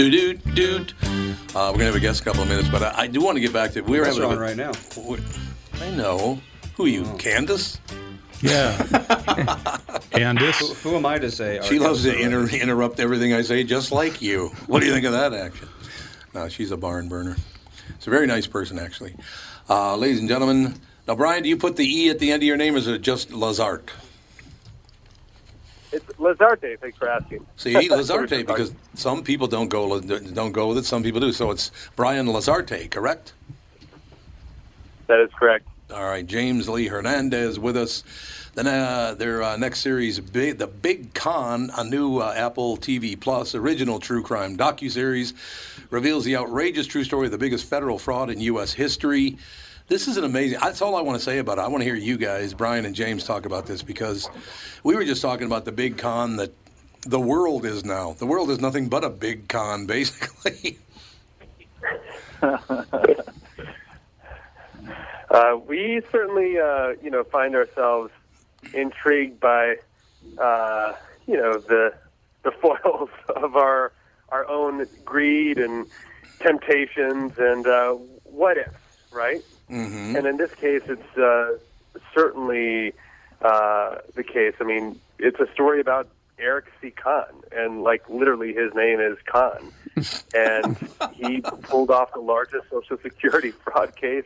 Dude, dude, dude. Uh, we're gonna have a guest in a couple of minutes, but I, I do want to get back to we were What's having a on right now? we- I know. Who are you, Candace? Yeah. Candace? Who, who am I to say? She loves to inter- interrupt everything I say, just like you. What do you think of that action? No, she's a barn burner. It's a very nice person, actually. Uh, ladies and gentlemen, now, Brian, do you put the E at the end of your name, or is it just Lazart? It's Lazarte. Thanks for asking. See, Lazarte, because some people don't go don't go with it, some people do. So it's Brian Lazarte, correct? that is correct. All right, James Lee Hernandez with us. Then uh, their uh, next series, big, the Big Con, a new uh, Apple TV Plus original true crime docu series, reveals the outrageous true story of the biggest federal fraud in U.S. history. This is an amazing. That's all I want to say about it. I want to hear you guys, Brian and James, talk about this because we were just talking about the big con that the world is now. The world is nothing but a big con, basically. Uh, we certainly, uh, you know, find ourselves intrigued by, uh, you know, the the foils of our our own greed and temptations and uh, what ifs, right? Mm-hmm. And in this case, it's uh, certainly uh, the case. I mean, it's a story about Eric C. Conn, and like literally his name is Conn. and he pulled off the largest Social Security fraud case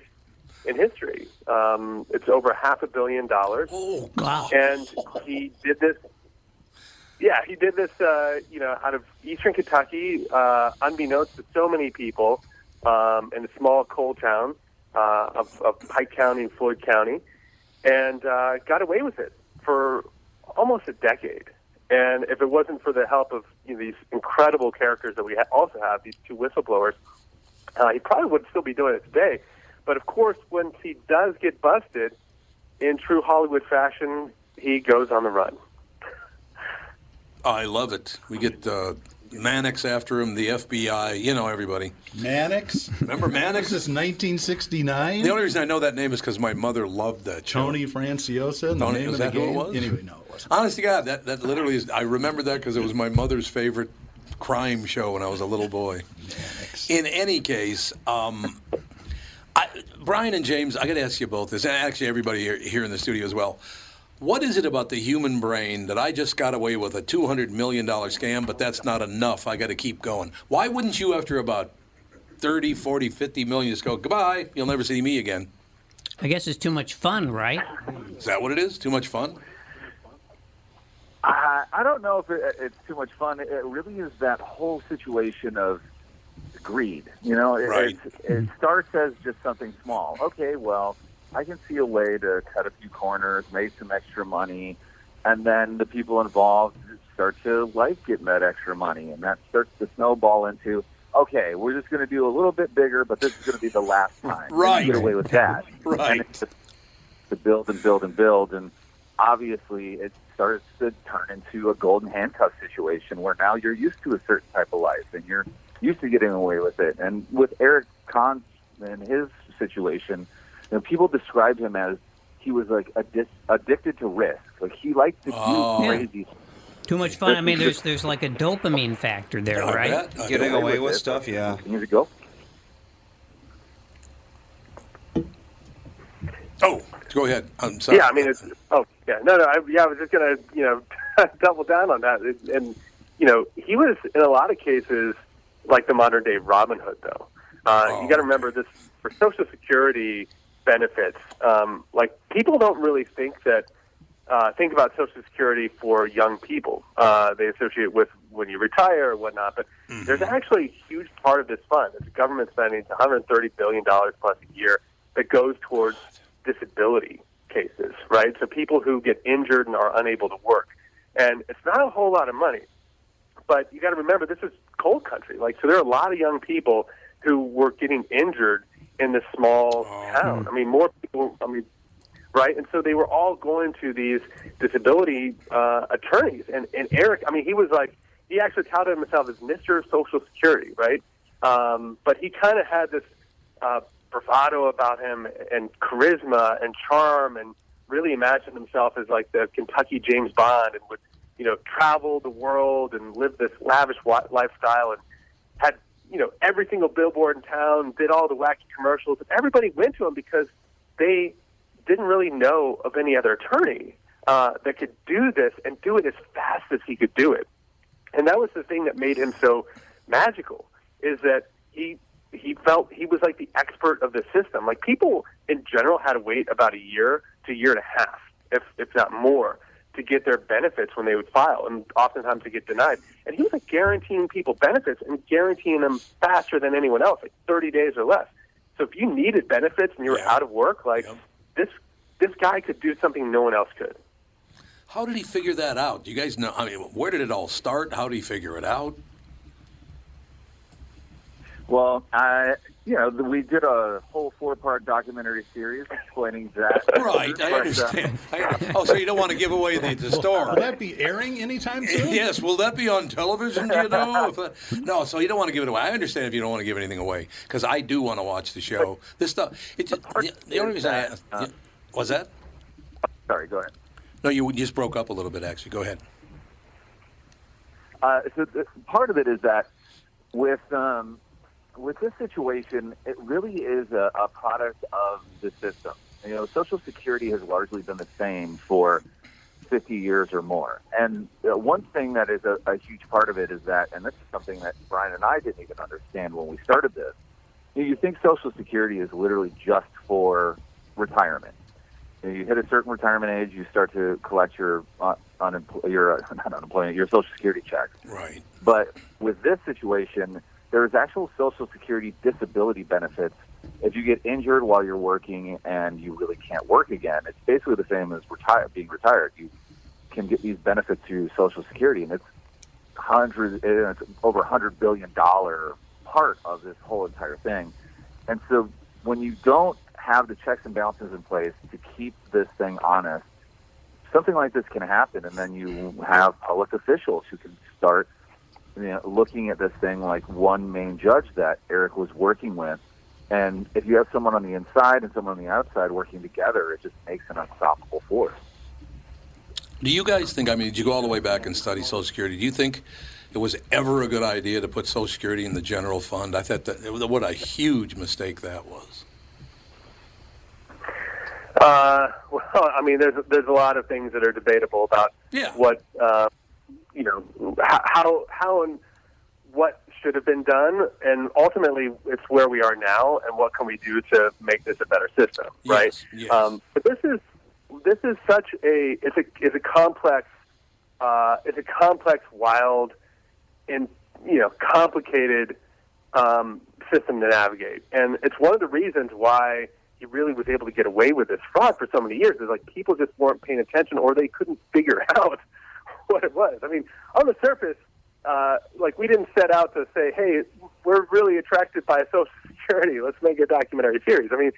in history. Um, it's over half a billion dollars, Oh, Wow. and he did this. Yeah, he did this. Uh, you know, out of Eastern Kentucky, uh, unbeknownst to so many people, um, in a small coal town uh, of, of Pike County and Floyd County, and uh, got away with it for almost a decade. And if it wasn't for the help of you know, these incredible characters that we ha- also have, these two whistleblowers, uh, he probably would still be doing it today. But of course, when he does get busted, in true Hollywood fashion, he goes on the run. I love it. We get uh, Mannix after him, the FBI. You know everybody. Mannix. Remember Mannix? This is 1969. The only reason I know that name is because my mother loved that show. Tony Franciosa. and the name is of the that who it game? was? Anyway, no, it wasn't. Honest to God, that, that literally is. I remember that because it was my mother's favorite crime show when I was a little boy. In any case, um, I, Brian and James, I got to ask you both this, and actually everybody here, here in the studio as well. What is it about the human brain that I just got away with a $200 million scam, but that's not enough? I got to keep going. Why wouldn't you, after about 30, 40, 50 million, just go, goodbye, you'll never see me again? I guess it's too much fun, right? Is that what it is? Too much fun? I, I don't know if it, it's too much fun. It really is that whole situation of greed. You know, it, Right. it, it starts as just something small. Okay, well, I can see a way to cut a few corners, make some extra money, and then the people involved start to like getting that extra money, and that starts to snowball into. Okay, we're just going to do a little bit bigger, but this is going to be the last time. Right. get away with that. Right. And it's just to build and build and build, and obviously it starts to turn into a golden handcuff situation where now you're used to a certain type of life and you're used to getting away with it. And with Eric Conn and his situation, you know, people described him as he was like addis- addicted to risk. Like he liked to do Oh. crazy. Too much fun. I mean, there's there's like a dopamine factor there, I right? bet. I Getting bet. away with it. stuff, yeah. Years ago. Oh, go ahead. I'm sorry. Yeah, I mean, it's oh yeah, no, no, I, yeah, I was just gonna you know double down on that, It- and you know, he was in a lot of cases like the modern day Robin Hood, though. Uh, Oh, you got to remember this for Social Security benefits. Um, like people don't really think that uh, think about Social Security for young people. Uh, they associate with when you retire or whatnot, but there's actually a huge part of this fund. It's government spending. It's 130 billion dollars plus a year that goes towards disability cases, right? So people who get injured and are unable to work, and it's not a whole lot of money. But you got to remember, this is coal country. Like, so there are a lot of young people who were getting injured in this small town. I mean, more people. I mean, right? And so they were all going to these disability uh, attorneys. And, and Eric, I mean, he was like, he actually touted himself as Mr. Social Security, right? Um, but he kind of had this uh, bravado about him and charisma and charm and really imagined himself as like the Kentucky James Bond and would, you know, travel the world and live this lavish wa- lifestyle and had, you know, every single billboard in town, did all the wacky commercials. And everybody went to him because they didn't really know of any other attorney uh, that could do this and do it as fast as he could do it. And that was the thing that made him so magical is that he he felt he was like the expert of the system. Like people in general had to wait about a year to year and a half, if if not more, to get their benefits when they would file, and oftentimes to get denied. And he was like guaranteeing people benefits and guaranteeing them faster than anyone else, like 30 days or less. So if you needed benefits and you were Yeah. out of work, like this this guy could do something no one else could. How did he figure that out? Do you guys know? I mean, where did it all start? How did he figure it out? Well, I, you know, we did a whole four-part documentary series explaining that. Right, I But, understand. I- oh, so you don't want to give away the, the Will that be airing anytime soon? Yes, will that be on television? Do you know? If, uh, no, so you don't want to give it away. I understand if you don't want to give anything away because I do want to watch the show. This stuff. It, the, the only reason I asked, Uh, was that? Sorry, go ahead. No, you just broke up a little bit. Actually, go ahead. Uh, so th- part of it is that with um, with this situation, it really is a, a product of the system, You know, Social Security has largely been the same for 50 years or more. And uh, one thing that is a, a huge part of it is that, and this is something that Brian and I didn't even understand when we started this. You, know, you think Social Security is literally just for retirement. You, know, you hit a certain retirement age, you start to collect your uh, unempl- your uh, not unemployment, your Social Security check. Right. But with this situation, there's actual Social Security disability benefits. If you get injured while you're working and you really can't work again, it's basically the same as retire, being retired. You can get these benefits through Social Security, and it's hundred, it's over a hundred billion dollar part of this whole entire thing. And so, when you don't have the checks and balances in place to keep this thing honest, something like this can happen, and then you have public officials who can start you know, looking at this thing like one main judge that Eric was working with. And if you have someone on the inside and someone on the outside working together, it just makes an unstoppable force. Do you guys think, I mean, did you go all the way back and study Social Security? Do you think it was ever a good idea to put Social Security in the general fund? I thought that, what a huge mistake that was. Uh, well, I mean, there's there's a lot of things that are debatable about Yeah. what uh, you know how how and what should have been done, and ultimately it's where we are now, and what can we do to make this a better system, right? Yes, yes. Um, but this is this is such a it's a it's a complex uh, it's a complex, wild, and you know complicated um, system to navigate, and it's one of the reasons why he really was able to get away with this fraud for so many years. Is like people just weren't paying attention, or they couldn't figure out what it was. I mean, on the surface, uh, like we didn't set out to say, "Hey, we're really attracted by Social Security. Let's make a documentary series." I mean,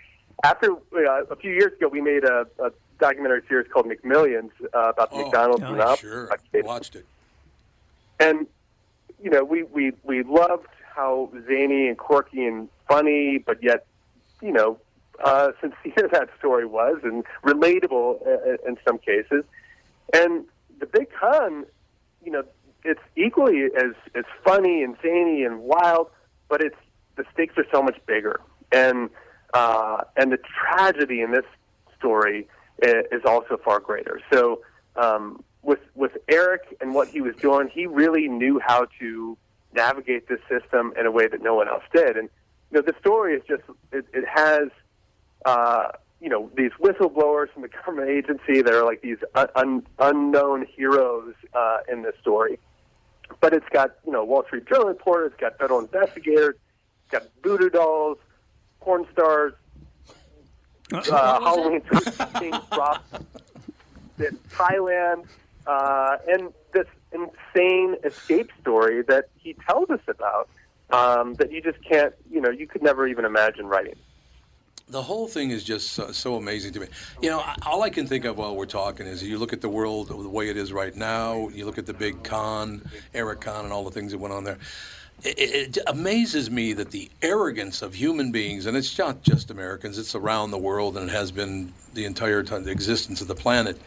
after uh, a few years ago, we made a, a documentary series called McMillions uh, about the Oh, McDonald's oh, monopoly. Sure. Watched it. And you know, we we we loved how zany and quirky and funny, but yet, you know, uh, sincere that story was and relatable uh, in some cases. And the big con, you know, it's equally as as funny and zany and wild, but it's the stakes are so much bigger, and uh, and the tragedy in this story is also far greater. So um, with with Eric and what he was doing, he really knew how to navigate this system in a way that no one else did. And you know, the story is just it, it has uh, you know these whistleblowers from the government agency that are like these un- un- unknown heroes uh, in this story. But it's got you know Wall Street Journal reporters, it's got federal investigators, it's got voodoo dolls, porn stars, uh, Halloween this Thailand, uh, and this insane escape story that he tells us about um, that you just can't, you know, you could never even imagine writing. The whole thing is just so, so amazing to me. You know, all I can think of while we're talking is you look at the world the way it is right now. You look at the big con, Eric Conn, and all the things that went on there. It, it, amazes me that the arrogance of human beings, and it's not just Americans; it's around the world, and it has been the entire time, the existence of the planet.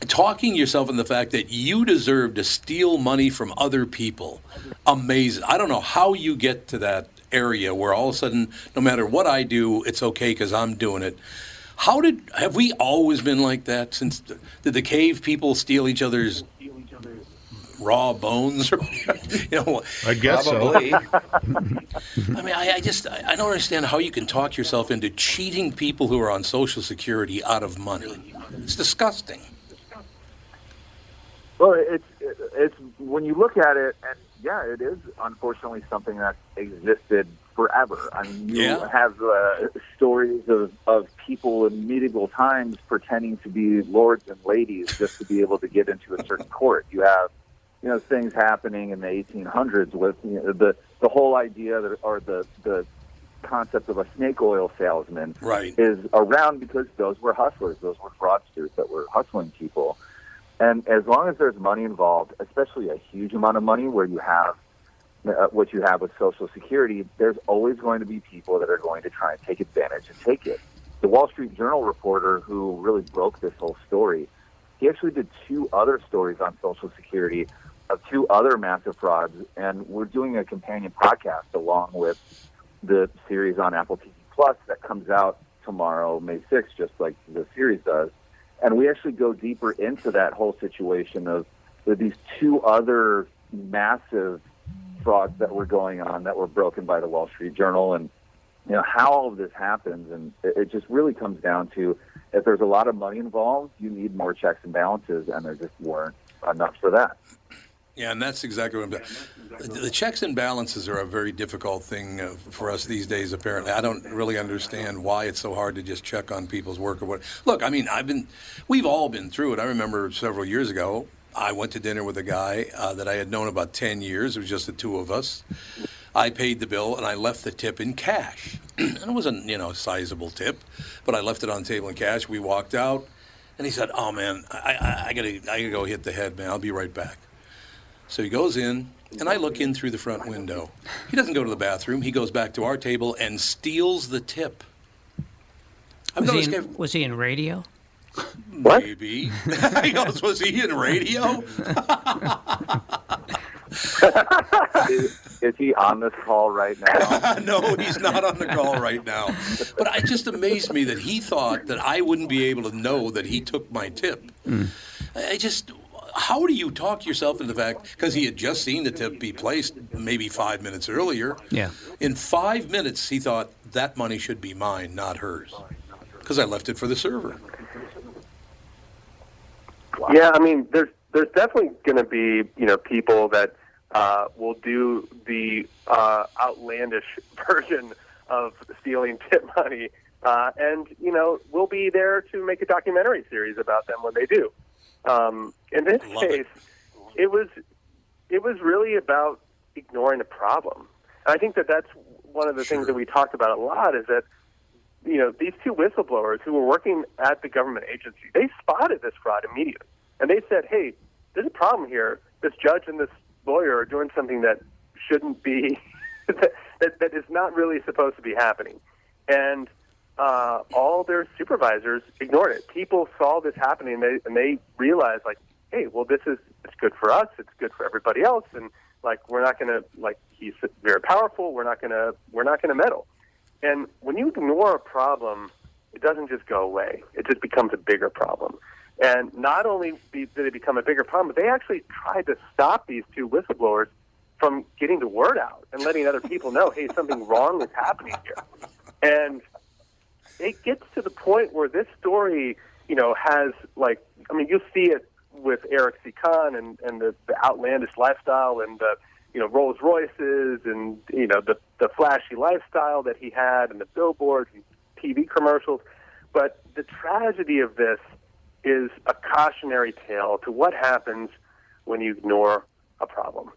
Talking yourself in the fact that you deserve to steal money from other people, amazing. I don't know how you get to that area where all of a sudden, no matter what I do, it's okay because I'm doing it. How did have we always been like that since? Did the cave people steal each other's raw bones? Or, you know, I guess Probably. so. I mean, I, I just I I don't understand how you can talk yourself into cheating people who are on Social Security out of money. It's disgusting. Well, it's it's when you look at it, and yeah, it is unfortunately something that existed forever. I mean, you Yeah. have uh, stories of of people in medieval times pretending to be lords and ladies just to be able to get into a certain court. You have you know things happening in the 1800s with you know, the the whole idea that or the the concept of a snake oil salesman Right. is around because those were hustlers, those were fraudsters that were hustling people. And as long as there's money involved, especially a huge amount of money where you have uh, what you have with Social Security, there's always going to be people that are going to try and take advantage and take it. The Wall Street Journal reporter who really broke this whole story, he actually did two other stories on Social Security of two other massive frauds, and we're doing a companion podcast along with the series on Apple TV Plus that comes out tomorrow, May 6th, just like the series does. And we actually go deeper into that whole situation of these two other massive frauds that were going on that were broken by the Wall Street Journal. And you know how all of this happens. And it, it just really comes down to if there's a lot of money involved you need more checks and balances. And there just weren't enough for that Yeah, and that's exactly what I'm. The, the checks and balances are a very difficult thing uh, for us these days. Apparently, I don't really understand why it's so hard to just check on people's work or what. Look, I mean, I've been, we've all been through it. I remember several years ago, I went to dinner with a guy uh, that I had known about ten years. It was just the two of us. I paid the bill and I left the tip in cash. and it wasn't, you know, a sizable tip, but I left it on the table in cash. We walked out, and he said, "Oh man, I, I, I gotta, I gotta go hit the head, man. I'll be right back." So he goes in, and I look in through the front window. He doesn't go to the bathroom. He goes back to our table and steals the tip. Was he, noticed in, was he in radio? maybe. he goes, was he in radio? is, is he on this call right now no, he's not on the call right now. But it just amazed me that he thought that I wouldn't be able to know that he took my tip. Hmm. I just, how do you talk yourself into the fact, because he had just seen the tip be placed maybe five minutes earlier. Yeah. In five minutes, he thought that money should be mine, not hers, because I left it for the server. Yeah, I mean, there's there's definitely going to be you know people that uh, will do the uh, outlandish version of stealing tip money, uh, and you know we'll be there to make a documentary series about them when they do. Um, in this Love case, it. was it was really about ignoring a problem. And I think that that's one of the things that we talked about a lot is that you know, these two whistleblowers who were working at the government agency, they spotted this fraud immediately. And they said, hey, there's a problem here. This judge and this lawyer are doing something that shouldn't be, that, that, that is not really supposed to be happening. And uh, all their supervisors ignored it. People saw this happening and they, and they realized, like, hey, well, this is it's good for us. It's good for everybody else. And, like, we're not going to, like, he's very powerful. We're not going to, we're not going to meddle. And when you ignore a problem, it doesn't just go away. It just becomes a bigger problem. And not only did it become a bigger problem, but they actually tried to stop these two whistleblowers from getting the word out and letting other people know, hey, something wrong is happening here. And it gets to the point where this story, you know, has like, I mean, you see it with Eric C. Conn and, and the, the outlandish lifestyle and the, you know, Rolls Royces and, you know, the, the flashy lifestyle that he had and the billboards and TV commercials. But the tragedy of this is a cautionary tale to what happens when you ignore a problem.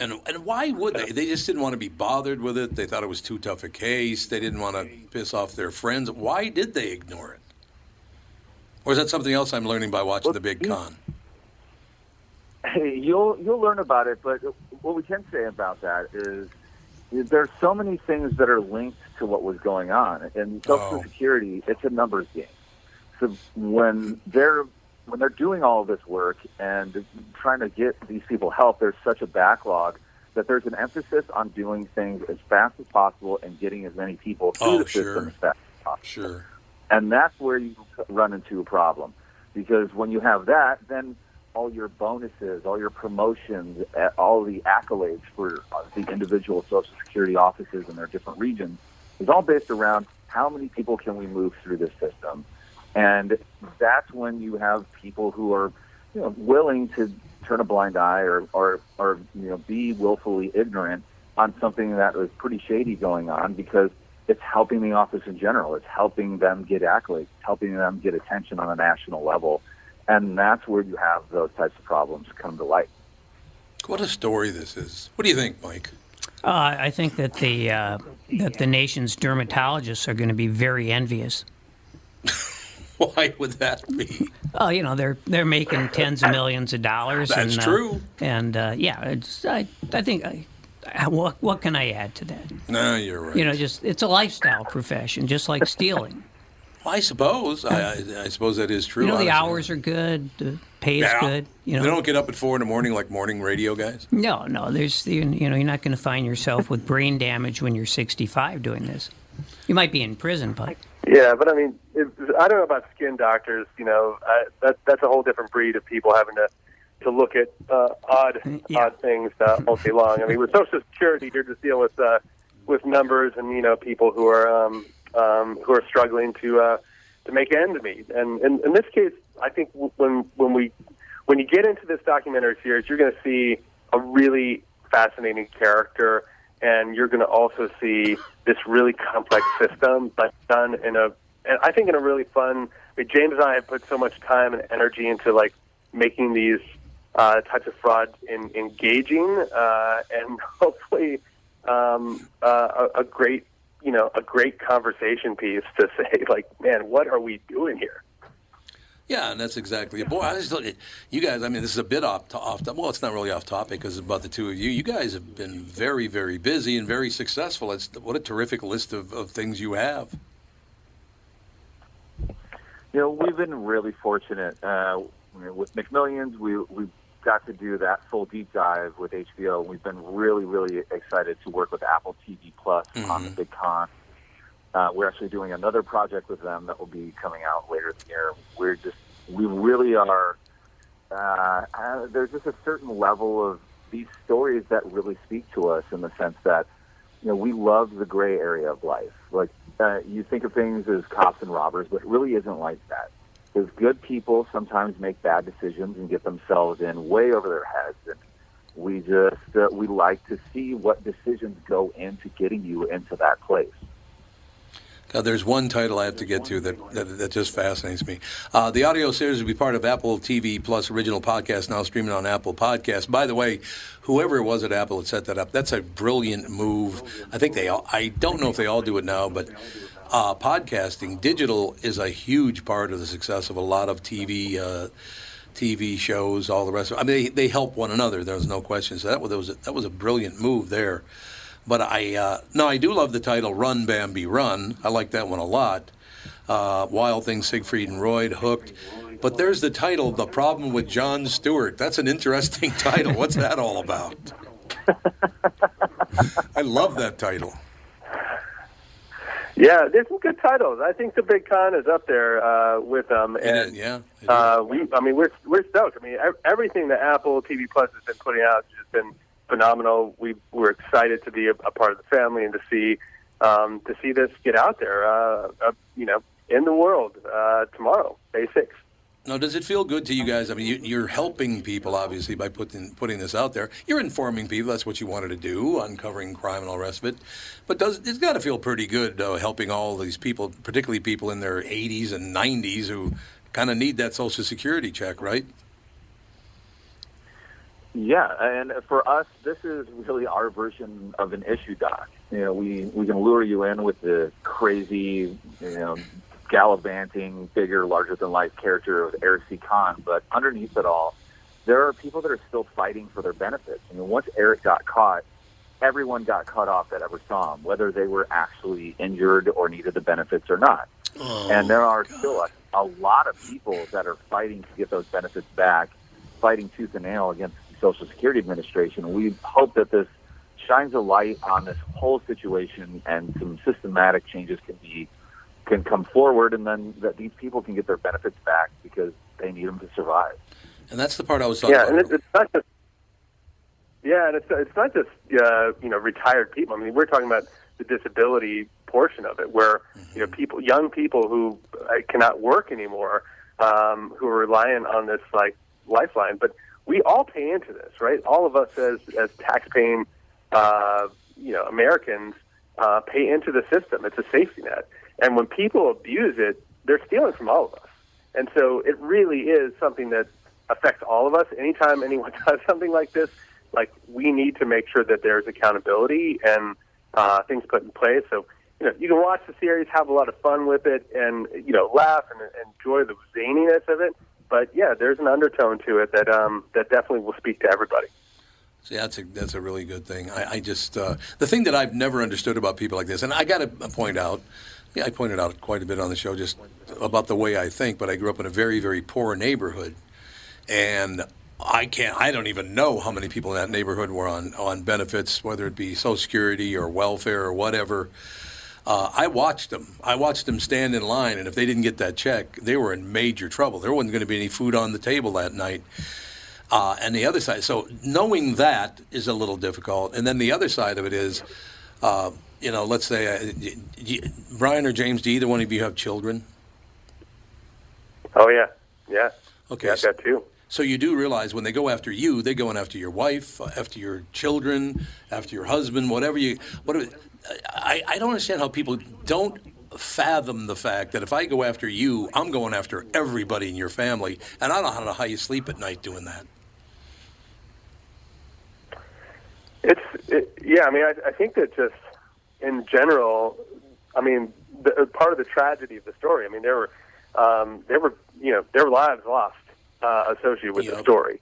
And and why would they? They just didn't want to be bothered with it. They thought it was too tough a case. They didn't want to piss off their friends. Why did they ignore it? Or is that something else I'm learning by watching the Big Con? Hey, you'll you'll learn about it, but what we can say about that is there's so many things that are linked to what was going on. In Social Oh. Security, it's a numbers game. So when they're when they're doing all of this work and trying to get these people help, there's such a backlog that there's an emphasis on doing things as fast as possible and getting as many people through Oh, the sure. system as fast as possible. Sure. And that's where you run into a problem. Because when you have that, then all your bonuses, all your promotions, eh, all the accolades for uh, the individual Social Security offices in their different regions is all based around how many people can we move through this system. And that's when you have people who are, you know, willing to turn a blind eye or, or, or you know, be willfully ignorant on something that was pretty shady going on because it's helping the office in general. It's helping them get accolades, helping them get attention on a national level. And that's where you have those types of problems come to light. What a story this is. What do you think, Mike? Uh, I think that the uh, that the nation's dermatologists are going to be very envious. Why would that be? Oh, you know, they're they're making tens of millions of dollars. That's and, uh, true. and uh, yeah, it's, I I think I, I- what what can I add to that? No, you're right. You know, just it's a lifestyle profession, just like stealing. I suppose. I, I, I suppose that is true. you know, the hours are good, the pay is Yeah. good. You know, They don't get up at four in the morning like morning radio guys. no, no, there's you know, you're not going to find yourself with brain damage when you're 65 doing this. You might be in prison, but Yeah, but I mean, it, I don't know about skin doctors. You know, I, that that's a whole different breed of people having to to look at uh, odd Yeah. odd things uh, all day long. I mean, with Social Security, you're just dealing with uh, with numbers and you know people who are um, um, who are struggling to uh, to make ends meet. And, and in this case, I think when when we when you get into this documentary series, you're going to see a really fascinating character, and you're going to also see this really complex system, but done in a, and I think in a really fun. I mean, James and I have put so much time and energy into like making these uh, types of fraud in, engaging, uh, and hopefully um, uh, a, a great, you know, a great conversation piece to say like, man, what are we doing here? Yeah, and that's exactly it. Boy, I just at you guys. I mean, this is a bit off, to, off. Well, it's not really off topic because it's about the two of you. You guys have been very, very busy and very successful. It's what a terrific list of, of things you have. You know, we've been really fortunate uh, with McMillions. We we got to do that full deep dive with HBO. We've been really, really excited to work with Apple TV Plus on the Big Con. Uh, we're actually doing another project with them that will be coming out later in the year. We're just, we really are. Uh, uh, there's just a certain level of these stories that really speak to us in the sense that, you know, we love the gray area of life. Like uh, you think of things as cops and robbers, but it really isn't like that. Because good people sometimes make bad decisions and get themselves in way over their heads, and we just uh, we like to see what decisions go into getting you into that place. Uh, there's one title I have to get to that, that, that just fascinates me. Uh, the audio series will be part of Apple TV Plus original podcast, now streaming on Apple Podcast. By the way, whoever it was at Apple that set that up, that's a brilliant move. I think they all, I don't know if they all do it now, but uh, podcasting, digital is a huge part of the success of a lot of TV. Uh, TV shows, all the rest of it. I mean, they, they help one another. There's no question. So that was, that was a brilliant move there. But I uh, no, I do love the title "Run Bambi Run." I like that one a lot. Uh, Wild Things, Siegfried and Roy, Hooked. But there's the title, "The Problem with Jon Stewart." That's an interesting title. What's that all about? I love that title. Yeah, there's some good titles. I think the Big Con is up there uh, with them. And is, yeah. uh, we, I mean, we're we're stoked. I mean, everything that Apple TV Plus has been putting out has just been phenomenal. We we're excited to be a, a part of the family and to see um, to see this get out there. Uh, uh, you know, in the world uh, tomorrow, May sixth. Now, does it feel good to you guys? I mean, you, you're helping people obviously by putting putting this out there. You're informing people. That's what you wanted to do, uncovering crime and all the rest of it. But does it's got to feel pretty good helping all these people, particularly people in their 80s and 90s who kind of need that Social Security check, right? Yeah, and for us, this is really our version of an issue doc. You know, we we can lure you in with the crazy, you know, gallivanting, bigger, larger than life character of Eric C. Conn, but underneath it all, there are people that are still fighting for their benefits. I mean, once Eric got caught, everyone got cut off that ever saw him, whether they were actually injured or needed the benefits or not. Oh, and there are still a, a lot of people that are fighting to get those benefits back, fighting tooth and nail against Social Security Administration. We hope that this shines a light on this whole situation and some systematic changes can be can come forward, and then that these people can get their benefits back because they need them to survive. And that's the part I was talking about. Yeah, and it, it's not just yeah, and it's it's not just uh, you know retired people. I mean, we're talking about the disability portion of it, where you know people, young people who uh, cannot work anymore, um, who are relying on this like lifeline. But we all pay into this, right? All of us as as tax-paying, uh, you know, Americans uh, pay into the system. It's a safety net, and when people abuse it, they're stealing from all of us. And so it really is something that affects all of us. Anytime anyone does something like this, like we need to make sure that there's accountability and uh, things put in place. So you know you can watch the series, have a lot of fun with it, and you know laugh and, and enjoy the zaniness of it. But yeah, there's an undertone to it that um, that definitely will speak to everybody. See, that's a that's a really good thing. I, I just uh, the thing that I've never understood about people like this, and I got to point out, yeah, I pointed out quite a bit on the show just about the way I think. But I grew up in a very very poor neighborhood, and I can't. I don't even know how many people in that neighborhood were on on benefits, whether it be Social Security or welfare or whatever. Uh, I watched them. I watched them stand in line, and if they didn't get that check, they were in major trouble. There wasn't going to be any food on the table that night. Uh, and the other side, so knowing that is a little difficult. And then the other side of it is, uh, you know, let's say, uh, Brian or James, do either one of you have children? Oh yeah, yeah. Okay. Yeah, I've got two. So you do realize when they go after you, they're going after your wife, after your children, after your husband, whatever you. What I, I don't understand how people don't fathom the fact that if I go after you, I'm going after everybody in your family, and I don't know how you sleep at night doing that. It's it, yeah. I mean, I, I think that just in general, I mean, the, uh, part of the tragedy of the story. I mean, there were um, there were you know there were lives lost uh, associated with the Yep. story.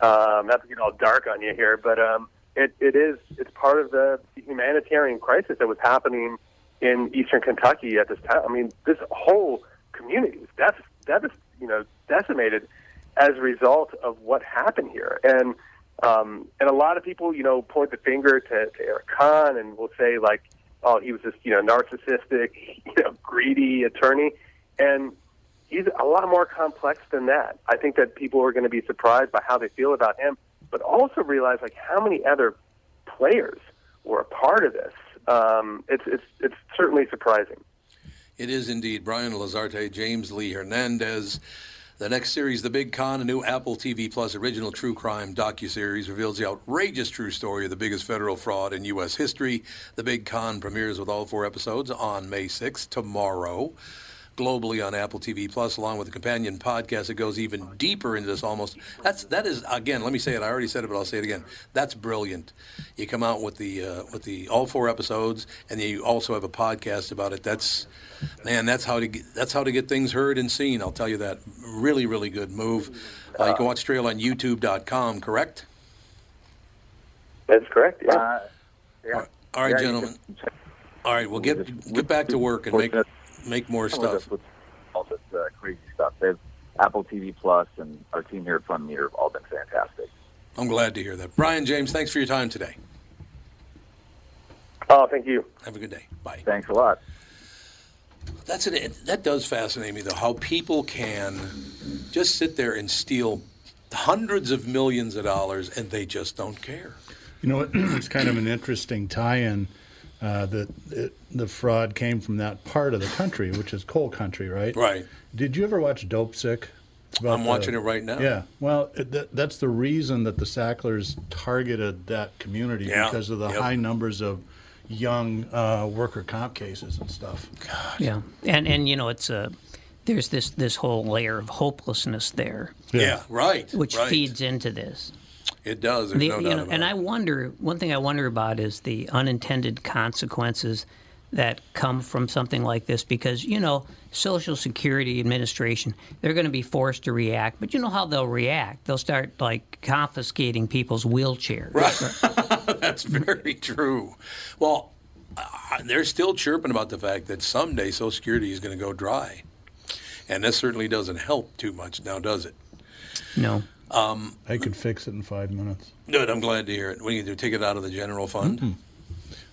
Um, not to get all dark on you here, but um, it it is it's part of the humanitarian crisis that was happening in eastern Kentucky at this time. I mean, this whole community was def- devas- you know decimated as a result of what happened here, and um, and a lot of people, you know, point the finger to, to Eric Conn and will say like, oh, he was this, you know, narcissistic, you know, greedy attorney, and he's a lot more complex than that. I think that people are going to be surprised by how they feel about him, but also realize like how many other players were a part of this. Um, it's it's it's certainly surprising. It is indeed Brian Lazarte, James Lee Hernandez. The next series, The Big Con, a new Apple TV Plus original true crime docuseries, reveals the outrageous true story of the biggest federal fraud in U.S. history. The Big Con premieres with all four episodes on May 6th, tomorrow, globally on Apple TV Plus, along with a companion podcast that goes even deeper into this. Almost that's that is again. Let me say it. I already said it, but I'll say it again. That's brilliant. You come out with the uh, with the all four episodes, and then you also have a podcast about it. That's man, that's how to get, that's how to get things heard and seen. I'll tell you that. Really, really good move. Uh, you can watch Trail on YouTube.com. Correct? That's correct. Yeah. Uh, yeah. All right, Yeah, gentlemen. All right, well get get back to work and make make more Some stuff. with all this uh, crazy stuff. They have Apple TV Plus and our team here at Fun Meter have all been fantastic. I'm glad to hear that. Brian James, thanks for your time today. Oh, thank you. Have a good day. Bye. Thanks a lot. That's an, that does fascinate me though. How people can just sit there and steal hundreds of millions of dollars and they just don't care. You know, it's kind of an interesting tie-in uh, that it, the fraud came from that part of the country, which is coal country, right? Right. Did you ever watch Dopesick? I'm watching it right now. Yeah. Well, it, that, that's the reason that the Sacklers targeted that community Yeah. because of the Yep. high numbers of young uh, worker comp cases and stuff. Yeah, and and you know it's a there's this this whole layer of hopelessness there, Yeah, right. which right. feeds into this. It does. The- no you know, and it. I wonder one thing I wonder about is the unintended consequences that come from something like this because you know social security administration they're going to be forced to react but you know how they'll react they'll start like confiscating people's wheelchairs right. That's very true. Well, uh, they're still chirping about the fact that someday Social Security is going to go dry. And this certainly doesn't help too much now, does it? no I could fix it in five minutes. Good. I'm glad to hear it. What do you do? Take it out of the general fund?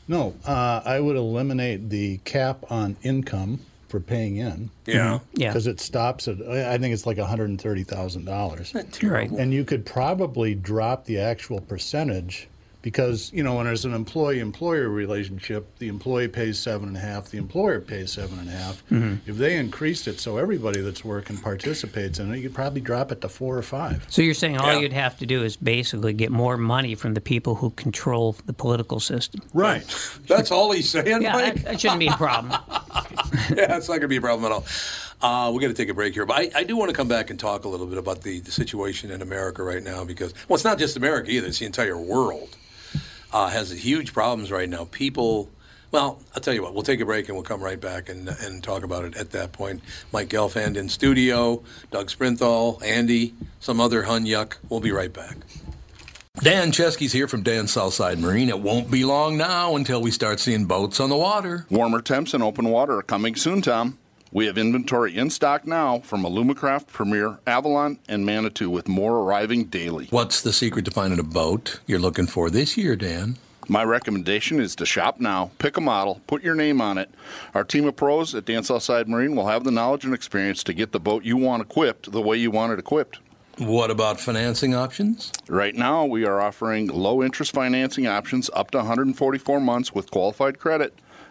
No, uh, I would eliminate the cap on income for paying in. Yeah. yeah Because it stops at, I think it's like $130,000. right And you could probably drop the actual percentage because, you know, when there's an employee employer relationship, the employee pays seven and a half, the employer pays seven and a half. If they increased it so everybody that's working participates in it, you could probably drop it to four or five. so you're saying all Yeah. you'd have to do is basically get more money from the people who control the political system Right. That's all he's saying, yeah Mike? that, that shouldn't be a problem yeah, it's not going to be a problem at all. Uh, we're going to take a break here, but I, I do want to come back and talk a little bit about the, the situation in America right now because, well, it's not just America either, it's the entire world. Uh, has huge problems right now. People, well, I'll tell you what, we'll take a break and we'll come right back and, and talk about it at that point. Mike Gelfand in studio, Doug Sprinthal, Andy, some other hun yuck. We'll be right back. Dan Chesky's here from Dan's Southside Marine. It won't be long now until we start seeing boats on the water. Warmer temps and open water are coming soon, Tom. We have inventory in stock now from Alumacraft, Premier, Avalon, and Manitou, with more arriving daily. What's the secret to finding a boat you're looking for this year, Dan? My recommendation is to shop now, pick a model, put your name on it. Our team of pros at Dan Southside Marine will have the knowledge and experience to get the boat you want equipped the way you want it equipped. What about financing options? Right now, we are offering low interest financing options up to 144 months with qualified credit.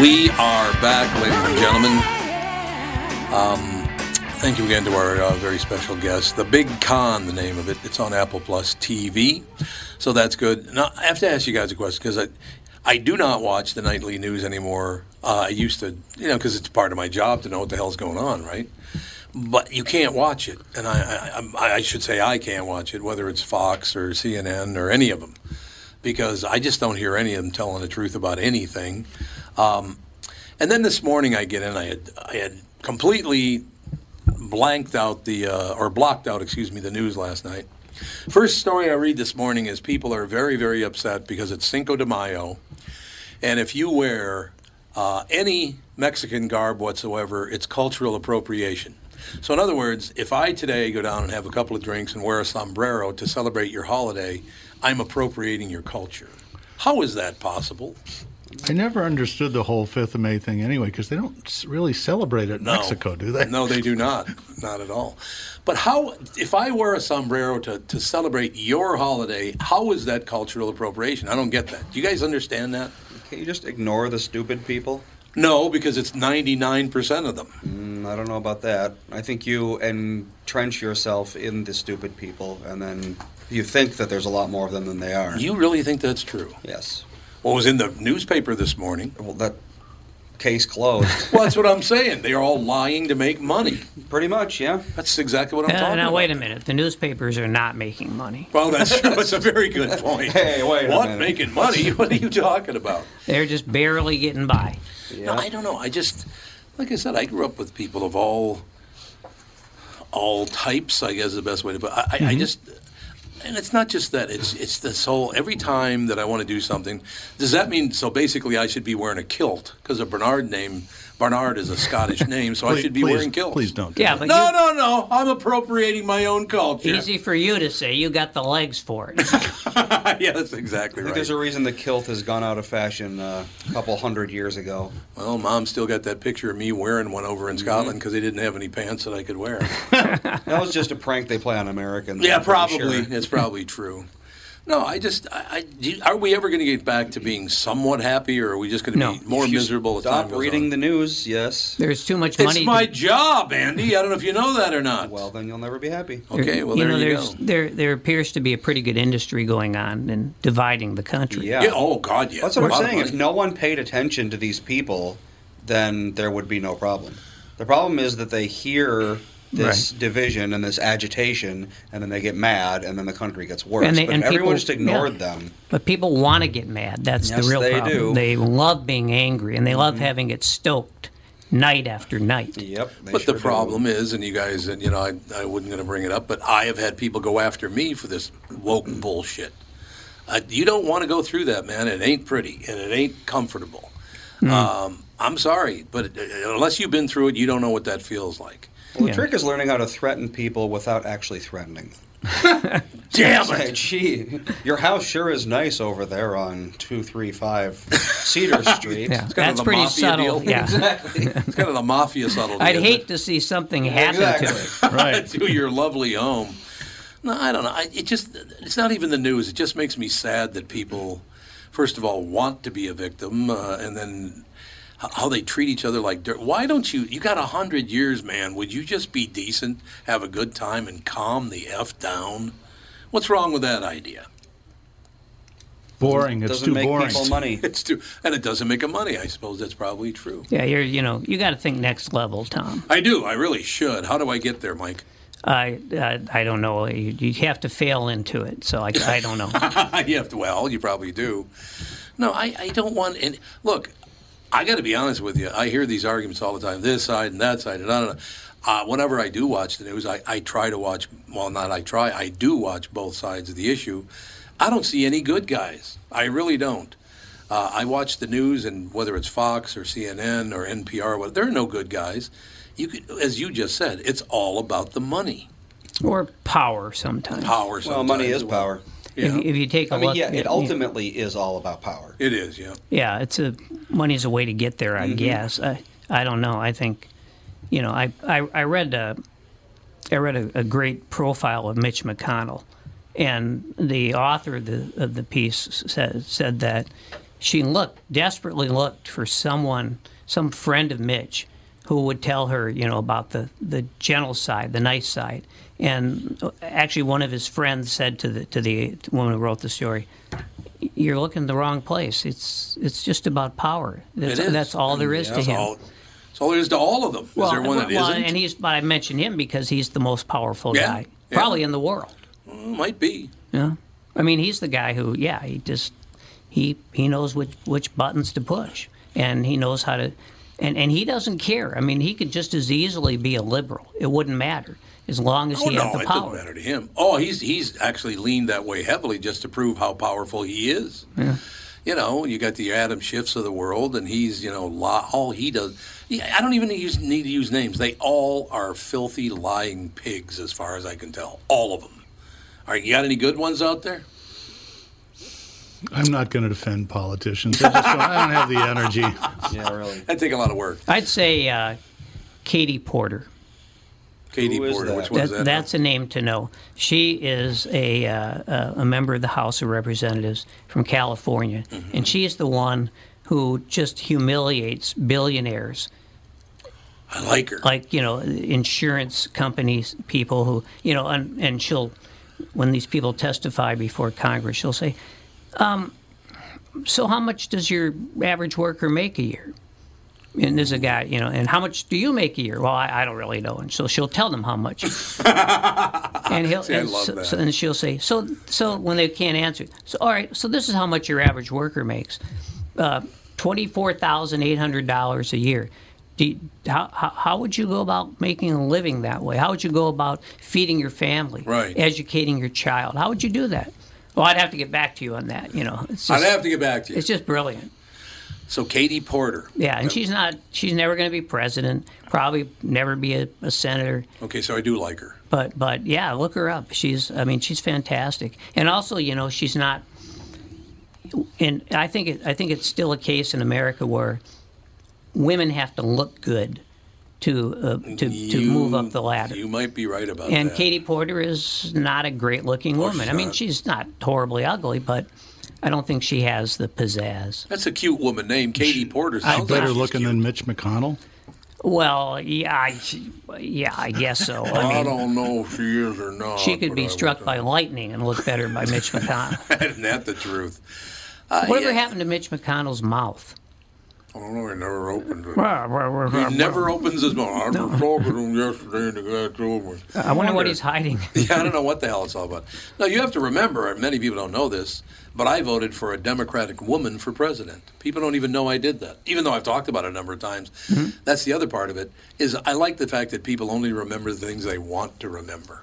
We are back, ladies and gentlemen. Um, thank you again to our uh, very special guest. The Big Conn, the name of it. It's on Apple Plus TV, so that's good. Now, I have to ask you guys a question because I, I do not watch the nightly news anymore. Uh, I used to, you know, because it's part of my job to know what the hell's going on, right? But you can't watch it, and I, I, I should say I can't watch it, whether it's Fox or CNN or any of them, because I just don't hear any of them telling the truth about anything. Um, and then this morning I get in, I had, I had completely blanked out the, uh, or blocked out, excuse me, the news last night. First story I read this morning is people are very, very upset because it's Cinco de Mayo. And if you wear uh, any Mexican garb whatsoever, it's cultural appropriation. So, in other words, if I today go down and have a couple of drinks and wear a sombrero to celebrate your holiday, I'm appropriating your culture. How is that possible? I never understood the whole Fifth of May thing anyway, because they don't really celebrate it in No. Mexico, do they? No, they do not. not at all. But how, if I wear a sombrero to, to celebrate your holiday, how is that cultural appropriation? I don't get that. Do you guys understand that? Can you just ignore the stupid people? No, because it's 99% of them. Mm, I don't know about that. I think you entrench yourself in the stupid people, and then you think that there's a lot more of them than they are. You really think that's true? Yes. What was in the newspaper this morning? Well, that case closed. Well, that's what I'm saying. They are all lying to make money. Pretty much, yeah. That's exactly what I'm Uh, talking now, about. Now, wait a minute. The newspapers are not making money. Well, that's true. It's a very good point. Hey, wait a What minute. making money? What are you talking about? They're just barely getting by. No, I don't know. I just, like I said, I grew up with people of all, all types. I guess is the best way to put. it. I, I, I just, and it's not just that. It's it's this whole. Every time that I want to do something, does that mean so? Basically, I should be wearing a kilt because a Barnard name. Barnard is a Scottish name, so I should be please- wearing kilts. please don't do Yeah, but No, you, no, no. I'm appropriating my own culture. easy for you to say. You got the legs for it. yeah, that's exactly I think right. there's a reason the kilt has gone out of fashion uh, a couple hundred years ago. Well, mom still got that picture of me wearing one over in Scotland because they didn't have any pants that I could wear. That was just a prank they play on Americans. yeah, I'm probably. sure. It's probably true. No, I just, I, I, are we ever going to get back to being somewhat happy, or are we just going to No. be more miserable as time Stop reading on? the news, yes. There's too much It's money. my to- job, Andy. I don't know if you know that or not. Well, then you'll never be happy. okay, well you there know, you go. there there appears to be a pretty good industry going on and dividing the country. Yeah. Yeah, oh God, yeah. That's what A I'm lot of saying. If no one paid attention to these people, then there would be no problem. The problem is that they hear this division and this agitation, and then they get mad, and then the country gets worse. And they- but and everyone people- just ignored yeah. them. But people want to get mad. That's Yes, the real they problem. do. Mm-hmm. They love being angry and they love having it stoked night after night. Yep. But the problem is, and you guys, and you know, I, I wasn't going to bring it up, but I have had people go after me for this woke bullshit. Uh, you don't want to go through that, man. It ain't pretty and it ain't comfortable. Um, I'm sorry, but uh, unless you've been through it, you don't know what that feels like. Well, the trick is learning how to threaten people without actually threatening. them. Damn Say, Gee, your house sure is nice over there on two three five Cedar Street. Yeah, It's kind that's of the pretty mafia subtle. deal. Yeah. exactly. It's kind of the mafia subtle. I'd hate it? to see something happen to it. Right. to your lovely home. No, I don't know. I, it just it's not even the news. It just makes me sad that people, first of all, want to be a victim, uh, and then h- how they treat each other like dirt. Why don't you? You got a hundred years, man. Would you just be decent, have a good time, and calm the f down? What's wrong with that idea? Boring. It's Doesn't too make boring. people money. It's too, and it doesn't make a money. I suppose that's probably true. Yeah, you're you know you got to think next level, Tom. I do. I really should. How do I get there, Mike? I I, I don't know. You, you have to fail into it. So I, I don't know. you have to. Well, you probably do. No, I, I don't want. And look, I got to be honest with you. I hear these arguments all the time. This side and that side, and I don't know. Uh, whenever I do watch the news, I, I try to watch. Well, not I try. I do watch both sides of the issue. I don't see any good guys. I really don't. Uh, I watch the news, and whether it's Fox or CNN or NPR, what there are no good guys. You could, as you just said, it's all about the money, or power sometimes. power. Well, money is power. If, Yeah. if you take a I mean, look, yeah, it at- ultimately is all about power. It is, yeah. Yeah, it's a money's a way to get there, I mm-hmm. guess. I I don't know. I think, you know, I I, I read a, I read a, a great profile of Mitch McConnell, and the author of the of the piece said said that she looked desperately looked for someone, some friend of Mitch, who would tell her, you know, about the the gentle side, the nice side. And actually, one of his friends said to the to the woman who wrote the story, you're looking the wrong place. It's it's just about power. That's, It is. that's all there is to That's him. all- That's all there is to all of them. is there one that well, and he's but I mentioned him because he's the most powerful Yeah, guy yeah. probably in the world. Might be. Yeah, I mean he's the guy who yeah he just he he knows which which buttons to push and he knows how to and and he doesn't care. I mean he could just as easily be a liberal. It wouldn't matter as long as Oh he no, had the it power. doesn't matter to him. Oh, he's he's actually leaned that way heavily just to prove how powerful he is. Yeah. You know, you got the Adam Schiffs of the world, and he's you know li- all he does. Yeah, I don't even use, need to use names. They all are filthy, lying pigs, as far as I can tell. All of them. All right, you got any good ones out there? I'm not going to defend politicians. I, just don't, I don't have the energy. Yeah, really. That'd take a lot of work. I'd say uh, Katie Porter. Katie Who is Porter, that? which one's That- that? that's a name to know. She is a uh, a member of the House of Representatives from California, Mm-hmm. and she's the one who just humiliates billionaires, I like her. like you know insurance companies, people who you know, and, and she'll when these people testify before Congress, she'll say, um, "So how much does your average worker make a year?" And there's a guy, you know, and how much do you make a year? Well, I, I don't really know. And so she'll tell them how much. and he'll, See, and so, so- and she'll say, so, so when they can't answer, so all right, so this is how much your average worker makes, uh, twenty-four thousand eight hundred dollars a year. You, how, how, how would you go about making a living that way? How would you go about feeding your family, Right. educating your child? How would you do that? Well, I'd have to get back to you on that. You know, it's I'd have to get back to you. it's just brilliant. So Katie Porter. Yeah, and she's not. She's never going to be president. Probably never be a, a senator. Okay, so I do like her. But but yeah, look her up. She's. I mean, she's fantastic. And also, you know, she's not. And I think it, I think it's still a case in America where women have to look good to uh, to to move up the ladder. You might be right about And that. And Katie Porter is not a great looking woman. she's I mean, she's not horribly ugly, but I don't think she has the pizzazz. That's a cute woman named Katie Porter. I Sounds better like looking cute. than Mitch McConnell. Well, yeah, I, yeah, I guess so. I I, mean, don't know if she is or not. she could be I struck by lightning and look better by Mitch McConnell. Isn't that the truth? Uh, Whatever yeah. happened to Mitch McConnell's mouth? I don't know. He never opens it. Well, well, well, he well, never opens his mouth. I was talking to him yesterday, and the guy told me. I wonder what he's hiding. yeah, I don't know what the hell it's all about. Now you have to remember, and many people don't know this, but I voted for a Democratic woman for president. People don't even know I did that, even though I've talked about it a number of times. Mm-hmm. That's the other part of it. Is I like the fact that people only remember the things they want to remember.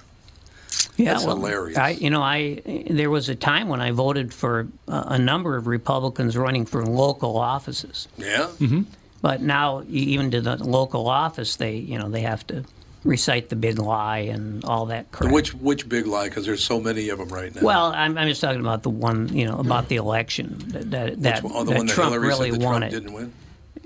Yeah, That's well, hilarious. I, you know, I there was a time when I voted for a, a number of Republicans running for local offices. Yeah. Mm-hmm. But now, even to the local office, they you know they have to recite the big lie and all that crap. Which which big lie? Because there's so many of them right now. Well, I'm, I'm just talking about the one, you know, about the election that that, that, Which one? Oh, the that one that Trump really said that won Trump it. didn't win.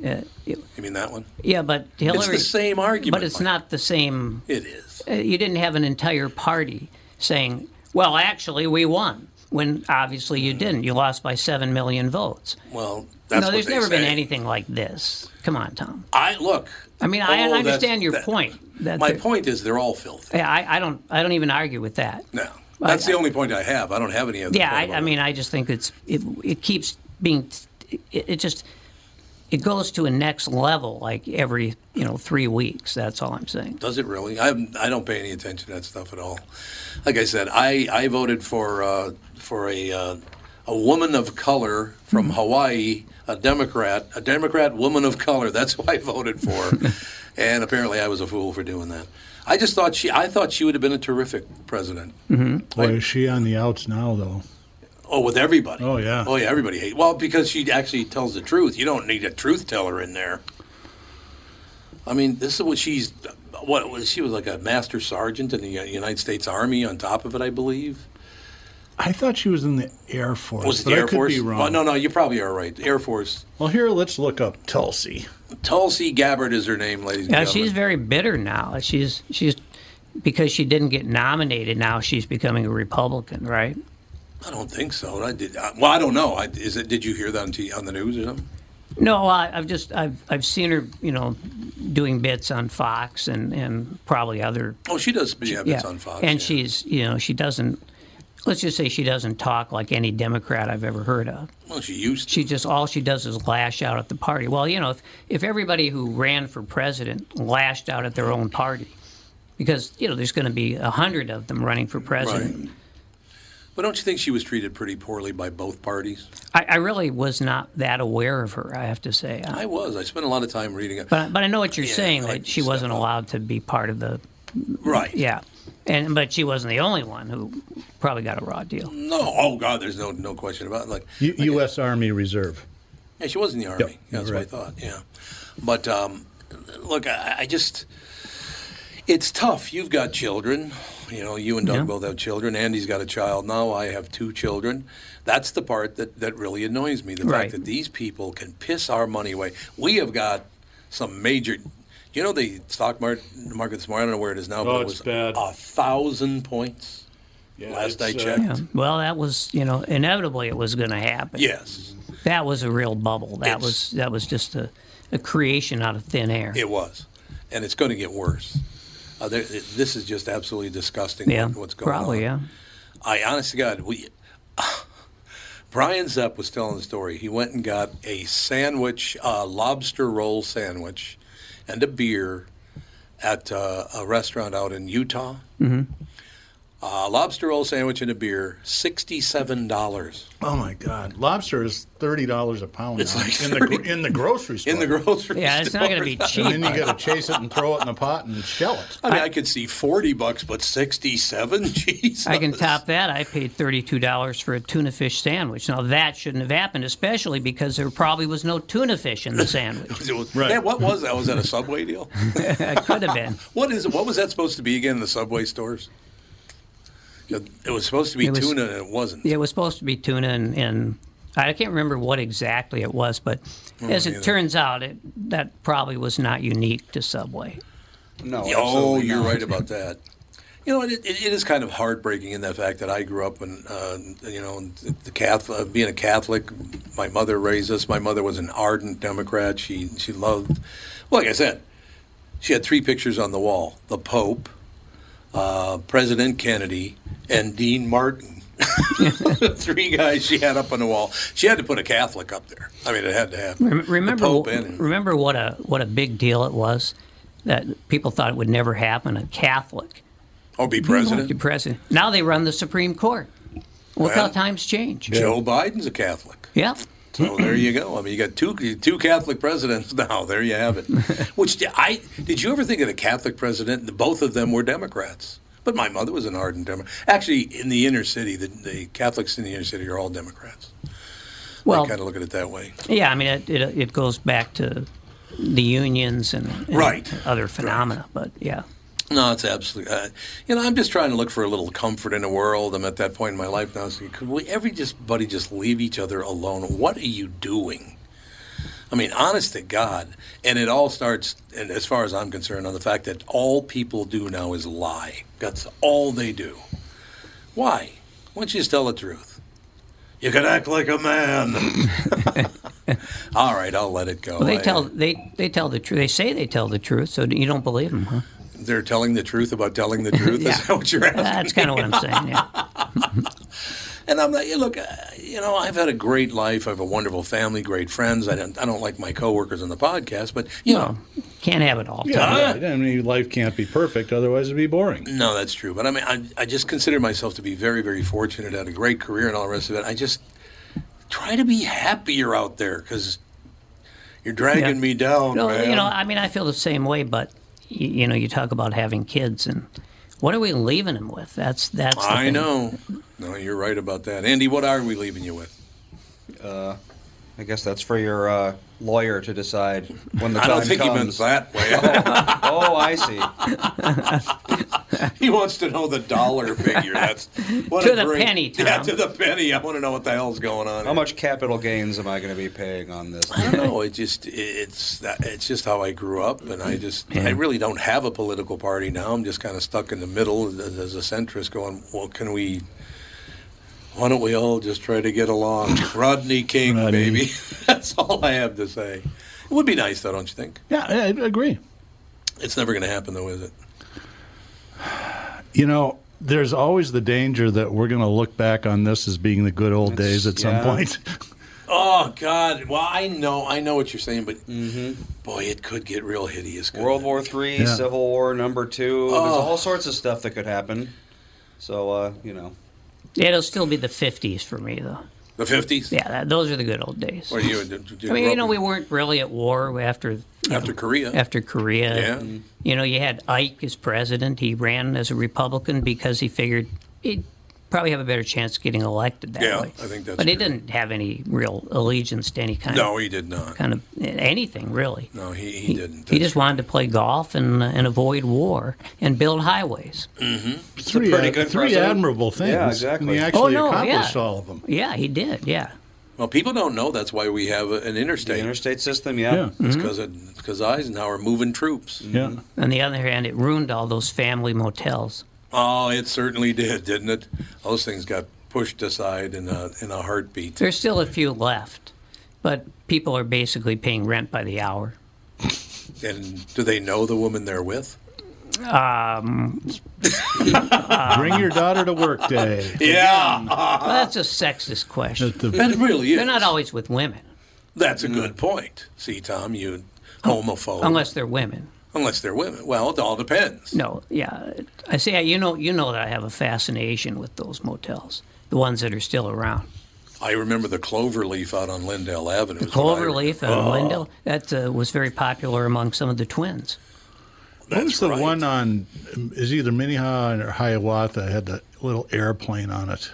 Uh, it- You mean that one? yeah, but Hillary. It's the same argument. But it's Mike. not the same. It is. Uh, you didn't have an entire party saying, "Well, actually, we won," when obviously you hmm. didn't. You lost by seven million votes. Well, that's no, there's never been anything like this. Come on, Tom. I look. I mean, I Oh, understand your that- point. That My point is they're all filthy. Yeah, I, I don't. I don't even argue with that. No, that's the only point I have. I don't have any other. Yeah, I, I mean, I just think it's it, it keeps being it, it just it goes to a next level like every you know three weeks. That's all I'm saying. Does it really? I I don't pay any attention to that stuff at all. Like I said, I, I voted for uh, for a uh, a woman of color from Hawaii, a Democrat, a Democrat woman of color. That's who I voted for, and apparently I was a fool for doing that. I just thought she I thought she would have been a terrific president. Mm-hmm. Boy, is she on the outs now, though? Oh, with everybody. Oh yeah. Oh yeah, everybody hates. Well, because she actually tells the truth. You don't need a truth teller in there. I mean, this is what she's. What was she was like a master sergeant in the United States Army. On top of it, I believe. I thought she was in the Air Force. Was it but the I Air could Force? Be wrong. Well, no, no, you probably are right. The Air Force. Well, here, let's look up Tulsi. Tulsi Gabbard is her name, ladies and Yeah, gentlemen. she's very bitter now. She's she's because she didn't get nominated. Now she's becoming a Republican, right? I don't think so. I did. uh, Well, I don't know. I, is it? Did you hear that on, t- on the news or something? No, I, I've just I've I've seen her, you know, doing bits on Fox and and probably other. Oh, she does. Yeah, it's on Fox. and yeah. she's you know she doesn't. Let's just say she doesn't talk like any Democrat I've ever heard of. Well, she used. To. She just all she does is lash out at the party. Well, you know, if, if everybody who ran for president lashed out at their own party, because you know there's going to be a hundred of them running for president. Right. But don't you think she was treated pretty poorly by both parties? I, I really was not that aware of her. I have to say. I, I was. I spent a lot of time reading it. but but I know what you're Yeah, saying I like that she wasn't up. allowed to be part of the Right. yeah, and but she wasn't the only one who probably got a raw deal. No. Oh God, there's no no question about it. Like, U- U.S. Army Reserve. yeah, she was in the army. Yep, Yeah, that's you're what I thought. Yeah. But um, look, I, I just it's tough. You've got children. You know, you and Doug Yeah. both have children. Andy's got a child now. I have two children. That's the part that, that really annoys me. The Right. fact that these people can piss our money away. We have got some major. You know the stock market, market this morning. I don't know where it is now, Oh, but it was bad. a thousand points. Yeah, last I it's, uh, checked. Yeah. Well, that was you know inevitably it was going to happen. Yes, That was a real bubble. That It's- was that was just a, a creation out of thin air. it was, and it's going to get worse. Uh, there, this is just absolutely disgusting. yeah, what- what's going probably on? yeah. I honest to God, we. Brian Zepp was telling the story. He went and got a sandwich, uh, lobster roll sandwich, and a beer at uh, a restaurant out in Utah. hmm Uh, lobster roll sandwich and a beer, sixty-seven dollars Oh my God! Lobster is thirty dollars a pound It's now like in the in the grocery store. in the grocery. Store. Yeah, it's not going to be cheap. And then you got to chase it and throw it in the pot and shell it. I mean, I could see forty bucks, but sixty-seven. Jesus. I can top that. I paid thirty-two dollars for a tuna fish sandwich. Now that shouldn't have happened, especially because there probably was no tuna fish in the sandwich. It was- Right. Yeah, what was that? Was that a Subway deal? it could have been. What is it? What was that supposed to be again in the Subway stores? It was supposed to be was- tuna, and it wasn't. It was supposed to be tuna, and, and I can't remember what exactly it was, but as it either. turns out, it that probably was not unique to Subway. No. oh, you're not. right about that. You know, it, it, it is kind of heartbreaking in the fact that I grew up in, uh, you know, the Catholic, being a Catholic. My mother raised us. My mother was an ardent Democrat. She she loved, well, like I said, she had three pictures on the wall: the Pope, uh, President Kennedy, and Dean Martin. Three guys she had up on the wall. She had to put a Catholic up there. I mean, it had to happen. Remember, the Pope and remember what a what a big deal it was that people thought it would never happen. A Catholic oh, be president. be president. Now they run the Supreme Court. Look Well, how times change. Joe Biden's a Catholic. Yeah. So there you go. I mean, you got two two Catholic presidents now. There you have it. Which I did you ever think of the Catholic president? Both of them were Democrats. But my mother was an ardent Democrat. Actually, in the inner city, the, the Catholics in the inner city are all Democrats. Well, I kind of look at it that way. Yeah, I mean, it, it, it goes back to the unions and, and Right. other phenomena, but yeah. No, it's absolutely. Uh, you know, I'm just trying to look for a little comfort in the world. I'm at that point in my life now. So could we every just buddy just leave each other alone? What are you doing? I mean, honest to God, and it all starts, and as far as I'm concerned, on the fact that all people do now is lie. That's all they do. Why? Why don't you just tell the truth? You can act like a man. all right, I'll let it go. Well, they I- tell uh, they they tell the truth. They say they tell the truth, so you don't believe them, huh? They're telling the truth about telling the truth. Yeah. Is that what you're asking? That's kind of what I'm saying. Yeah. And I'm like, yeah, look, uh, you know, I've had a great life. I have a wonderful family, great friends. I don't, I don't like my coworkers on the podcast, but you know, can't have it all. Yeah, right. I mean, life can't be perfect, otherwise it'd be boring. no, that's true. But I mean, I, I just consider myself to be very, very fortunate. I had a great career and all the rest of it. I just try to be happier out there because you're dragging Yeah. me down, No, man. you know, I mean, I feel the same way, but you, you know, you talk about having kids, and what are we leaving him with? That's that's. The I thing. know. No, you're right about that, Andy. What are we leaving you with? Uh, I guess that's for your uh, lawyer to decide when the I time don't think comes. he meant that way. oh, I see. he wants to know the dollar figure. That's what To a the great- penny, Yeah, to the penny. I want to know what the hell's going on. How much capital gains am I going to be paying on this? I don't know. It just it's it's just how I grew up, and I just I really don't have a political party now. I'm just kind of stuck in the middle as as a centrist, going, well, can we? Why don't we all just try to get along? Rodney King, baby. That's all I have to say. It would be nice, though, don't you think? Yeah, I I agree. It's never going to happen, though, is it? You know, there's always the danger that we're going to look back on this as being the good old days at some point. Oh God! Well, I know, I know what you're saying, but boy, it could get real hideous. World it? War Three, Yeah. Civil War number two. There's Oh. all sorts of stuff that could happen. So, uh, you know. Yeah, it'll still be the '50s for me, though. The 50s? Yeah, that, those are the good old days. Or you, did I mean, you know, we weren't really at war after After know, Korea. After Korea, Yeah. You know, you had Ike as president. He ran as a Republican because he figured he'd probably have a better chance of getting elected that Yeah, way. I think that's But he didn't have any real allegiance to any kind No, of he did not. kind of anything really. No, he, he didn't. He just wanted to play golf and and avoid war and build highways. Mm-hmm. Three, pretty ad- good three president. admirable things. Yeah, exactly. And he actually oh no, accomplished yeah. all of them. Yeah, he did. Yeah. Well, people don't know that's why we have an interstate. The interstate system, yeah. Yeah. It's Mm-hmm. because Eisenhower moving troops. Yeah. On the other hand, it ruined all those family motels. Oh, it certainly did, didn't it? Those things got pushed aside in a in a heartbeat. There's still a few left, but people are basically paying rent by the hour. And do they know the woman they're with? Um, Bring your daughter to work day. Yeah, well, that's a sexist question. At the- that really is. They're not always with women, That's a good point. See, Tom, you homophobe. unless they're women. Unless they're women. Well, it all depends. No, yeah, I say you know you know that I have a fascination with those motels, the ones that are still around. I remember the Cloverleaf out on Lyndale Avenue. The is what I- Cloverleaf and Oh, Lyndale that uh, was very popular among some of the twins. What was That's the right. one on is either Minnehaha or Hiawatha had that little airplane on it?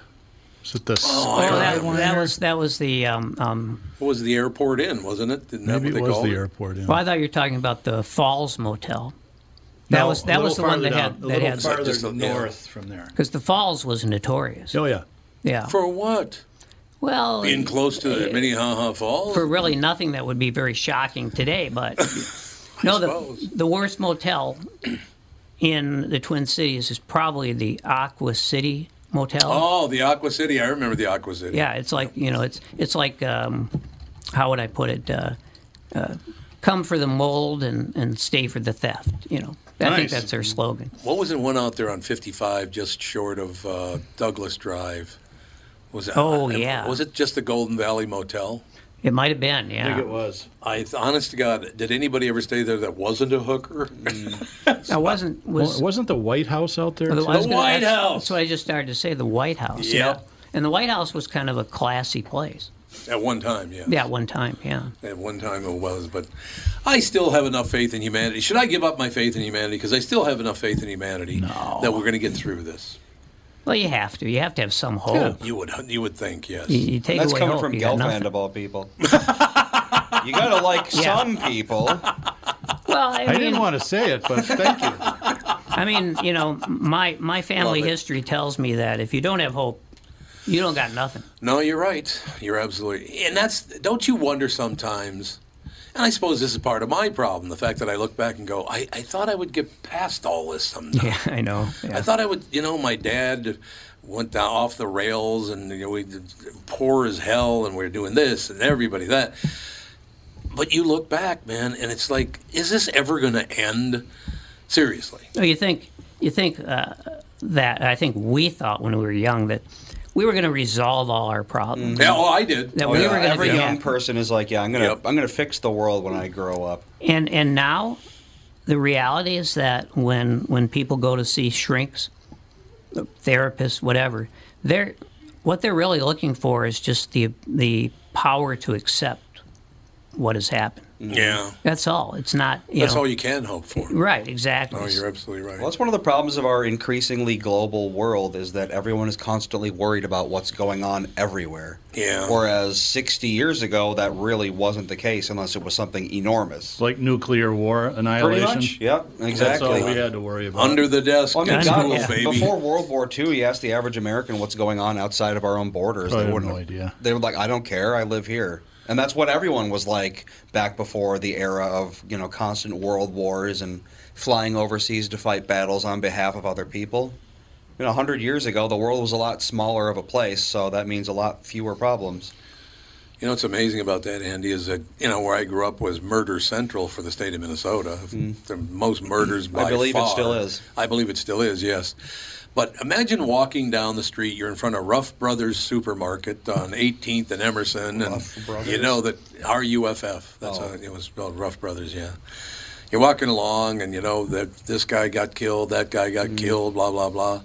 Is it the Oh, that, that was that was the. Um, um, What was the airport in, wasn't it? Didn't that maybe what it they was the it? airport. Yeah. well, I thought you were talking about the Falls Motel. That No, was that was the one that farther had down, a that had farther Just a- yeah. north from there. because the Falls was notorious. Oh yeah. Yeah. For what? well, Being close to the Minnehaha Falls? for really nothing that would be very shocking today, but no, the the worst motel in the Twin Cities is probably the Aqua City Motel. Oh, the Aqua City. I remember the Aqua City. Yeah, it's like you know, it's it's like um, how would I put it? Uh, uh, come for the mold and, and stay for the theft. You know, I think that's their slogan. What was the one out there on 55 just short of uh, Douglas Drive? Was that, Oh, yeah. Was it just the Golden Valley Motel? It might have been, yeah. I think it was. I, honest to God, did anybody ever stay there that wasn't a hooker? Mm. I wasn't. Was Well, wasn't the White House out there? Well, too? The White that's- House. That's what I just started to say. The White House. you Yeah. And the White House was kind of a classy place. At one time, yeah. Yeah, at one time, yeah. At one time it was, but I still have enough faith in humanity. Should I give up my faith in humanity? Because I still have enough faith in humanity that we're going to get through this. Well, you have to. You have to have some hope. You would, you would think, yes. You, you take That's away coming hope, from you got Gelfand nothing. of all people. you gotta like Yeah. some people. Well, I, I mean, didn't want to say it, but thank you. I mean, you know, my my family history tells me that if you don't have hope, you don't got nothing. No, you're right. You're absolutely, and that's. Don't you wonder sometimes? And I suppose this is part of my problem: the fact that I look back and go, I, I thought I would get past all this someday. Yeah, I know. Yeah. I thought I would. You know, my dad went down off the rails, and you know, we poor as hell, and we are doing this, and everybody that. But you look back, man, and it's like, is this ever going to end? Seriously. No, you think you think uh, that I think we thought when we were young that we were going to resolve all our problems. Mm-hmm. Yeah, oh, I did. That Oh, we yeah. were going to Every young happy. person is like, yeah, I'm gonna, Yep. I'm gonna fix the world when I grow up. And and now, the reality is that when when people go to see shrinks, therapists, whatever, they're what they're really looking for is just the the power to accept what has happened. Mm-hmm. Yeah. That's all. It's not. You That's know, all you can hope for. Right. Exactly. Oh, you're absolutely right. Well, that's one of the problems of our increasingly global world is that everyone is constantly worried about what's going on everywhere. Yeah. Whereas 60 years ago, that really wasn't the case unless it was something enormous. Like nuclear war, annihilation. Pretty much. Yep. Exactly. That's all we had to worry about. Under the desk, Well, I mean, God, school, yeah. baby. Before World War II, you asked the average American what's going on outside of our own borders. I they have wouldn't no idea. They were like, "I don't care. I live here," and that's what everyone was like back before the era of you know constant world wars and flying overseas to fight battles on behalf of other people. You know, hundred years ago, the world was a lot smaller of a place, so that means a lot fewer problems. You know what's amazing about that, Andy, is that you know where I grew up was murder central for the state of Minnesota. The most murders by Mm. I believe it still is. I believe it still is. Yes, but imagine walking down the street. You're in front of Ruff Brothers Supermarket on 18th and Emerson, Ruff and Brothers? you know that R U F F. That's Oh. how it was spelled. Ruff Brothers. Yeah. You're walking along, and you know that this guy got killed, that guy got Mm. killed, blah blah blah.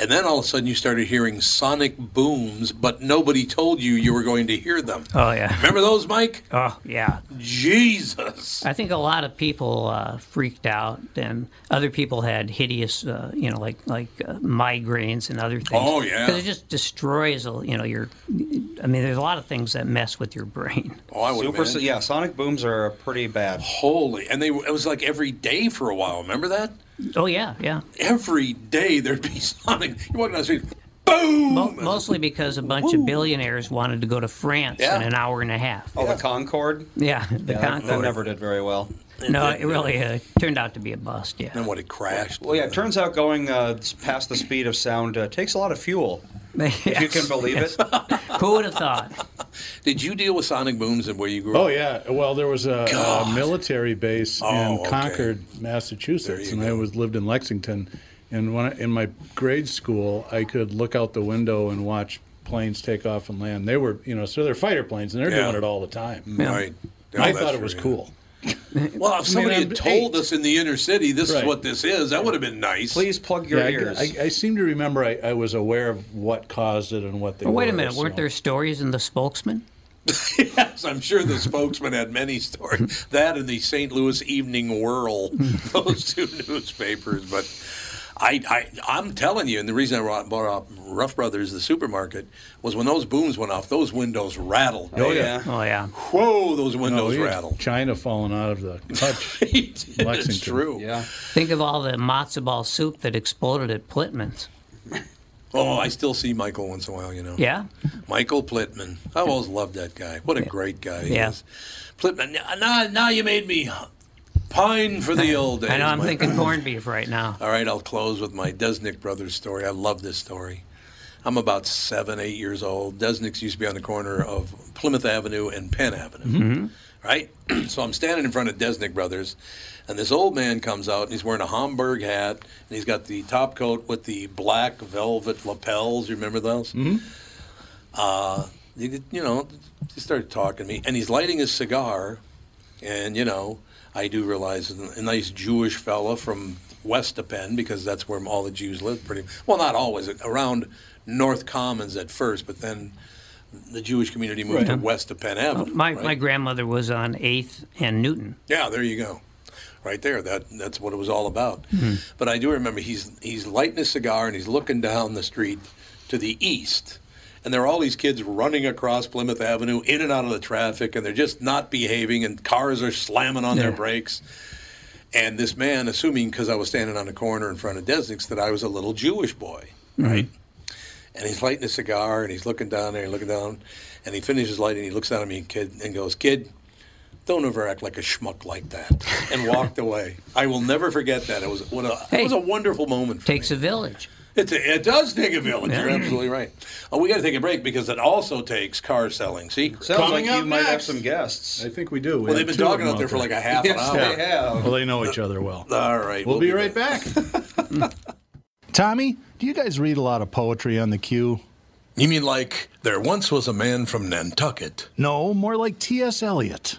And then all of a sudden you started hearing sonic booms, but nobody told you you were going to hear them. Oh yeah. Remember those, Mike? Oh yeah. Jesus. I think a lot of people uh, freaked out, and other people had hideous, uh, you know, like like uh, migraines and other things. Oh, yeah. because it just destroys, uh, you know, your. I mean, there's a lot of things that mess with your brain. Oh, I would Super, imagine. yeah, sonic booms are pretty bad. Holy, and they it was like every day for a while. Remember that? Oh yeah, yeah. Every day there'd be something. You're walking down the street, boom. Mo- mostly because a bunch of billionaires wanted to go to France Yeah. in an hour and a half. Oh, the Concorde. Yeah, the Yeah, Concorde. that never did very well. No, it really uh, turned out to be a bust. Yeah. And what it crashed. Well, yeah, it turns out going uh, past the speed of sound uh, takes a lot of fuel. If you can believe it. Who would have thought? Did you deal with sonic booms and where you grew up? Oh yeah. Well, there was a, a military base Oh, in. Concord, There Massachusetts, you and I go. was lived in Lexington. And when I, in my grade school, I could look out the window and watch planes take off and land. They were, you know, so they're fighter planes, and they're Yeah. doing it all the time. Right. Oh, I thought it was true, yeah. cool. Well, if somebody I'm had told eight. us in the inner city this is what this is, that would have been nice. Please plug your Yeah, ears. I, I seem to remember I, I was aware of what caused it and what they Well, wait a were, minute. Weren't there stories in the spokesman? yes, I'm sure the spokesman had many stories. That and the St. Louis Evening Whirl, those two newspapers. But I, I, I'm telling you, and the reason I brought- brought up Ruff Brothers, the supermarket, was when those booms went off, those windows rattled. oh, yeah. Oh yeah. Whoa, those windows oh, we had rattled. China falling out of the touch. it's true. Yeah. Think of all the matzo ball soup that exploded at Plitman's. Oh, I still see Michael once in a while, you know. Yeah. Michael Plitman. I've always loved that guy. What a great guy he Yeah. is. Plitman, now, now you made me pine for the old days. I know. I'm thinking corned beef right now. All right, I'll close with my Desnick brothers story. I love this story. I'm about seven, eight years old. Desnick's used to be on the corner of Plymouth Avenue and Penn Avenue. Right? so I'm standing in front of Desnick Brothers, and this old man comes out, and he's wearing a Homburg hat, and he's got the top coat with the black velvet lapels. You remember those? uh, you, you know, he started talking to me, and he's lighting his cigar, and you know, I do realize a nice Jewish fella from west of Penn because that's where all the Jews live. Pretty well, not always around North Commons at first, but then the Jewish community moved to west of Penn Avenue. My, right? my grandmother was on 8th and Newton. Yeah, there you go. Right there. That that's what it was all about. Mm-hmm. But I do remember he's he's lighting a cigar and he's looking down the street to the east. And there are all these kids running across Plymouth Avenue in and out of the traffic and they're just not behaving and cars are slamming on their brakes. And this man, assuming because I was standing on the corner in front of Desnick's, that I was a little Jewish boy, right? And he's lighting a cigar and he's looking down there, looking down, and he finishes lighting. And he looks down at me, kid, and goes, "Kid, don't ever act like a schmuck like that," and walked away. I will never forget that. It was what a it was a wonderful moment. For Takes me. a village. It's a, it does take a village. You're absolutely right. Oh, we got to take a break because it also takes car selling secrets. Sounds Coming like you up might have next. some guests. I think we do. We Well, they've been two of talking out there for like a half yes, an hour. they have. Well, they know each uh, other well. All right, We'll, be, right back. Tommy, do you guys read a lot of poetry on the queue? You mean like there once was a man from Nantucket? No, more like T.S. Eliot.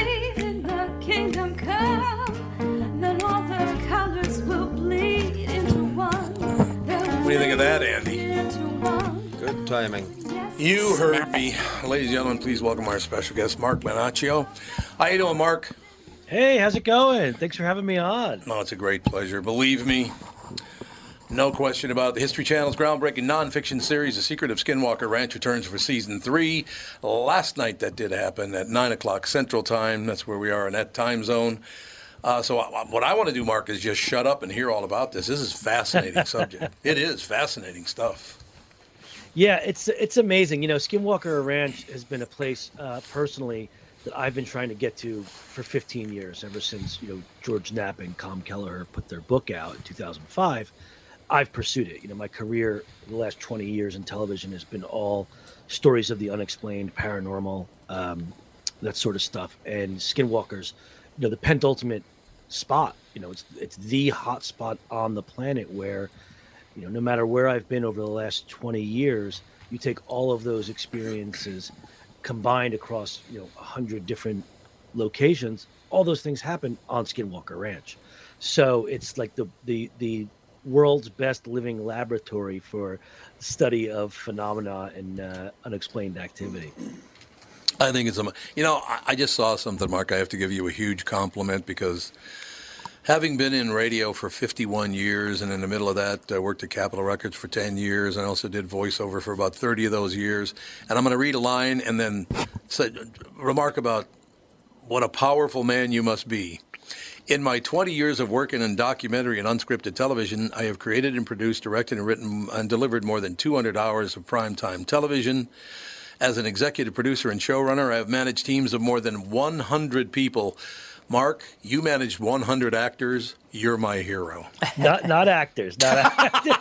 Do you think of that, Andy? Good timing. You heard me. Ladies and gentlemen, please welcome our special guest, Mark Manaccio. How you doing, Mark? Hey, how's it going? Thanks for having me on. No, it's a great pleasure. Believe me, no question about it. the History Channel's groundbreaking nonfiction series, The Secret of Skinwalker Ranch, returns for season three. Last night that did happen at 9 o'clock Central Time. That's where we are in that time zone. Uh, so uh, what I want to do, Mark, is just shut up and hear all about this. This is fascinating subject. It is fascinating stuff. Yeah, it's it's amazing. You know, Skinwalker Ranch has been a place uh, personally that I've been trying to get to for 15 years, ever since you know George Knapp and Colm Kelleher put their book out in 2005. I've pursued it. You know, my career the last 20 years in television has been all stories of the unexplained, paranormal, um, that sort of stuff. And Skinwalkers, you know, the penultimate spot. You know, it's it's the hot spot on the planet where, you know, no matter where I've been over the last 20 years, you take all of those experiences combined across you know a hundred different locations. All those things happen on Skinwalker Ranch, so it's like the the the world's best living laboratory for study of phenomena and uh, unexplained activity. I think it's a, you know, I, I just saw something, Mark. I have to give you a huge compliment because Having been in radio for 51 years, and in the middle of that, I worked at Capitol Records for 10 years, and I also did voiceover for about 30 of those years. And I'm going to read a line and then say, remark about what a powerful man you must be. In my 20 years of working in documentary and unscripted television, I have created and produced, directed and written and delivered more than 200 hours of primetime television. As an executive producer and showrunner, I have managed teams of more than 100 people. Mark, you managed 100 actors. You're my hero. not not actors, not actors.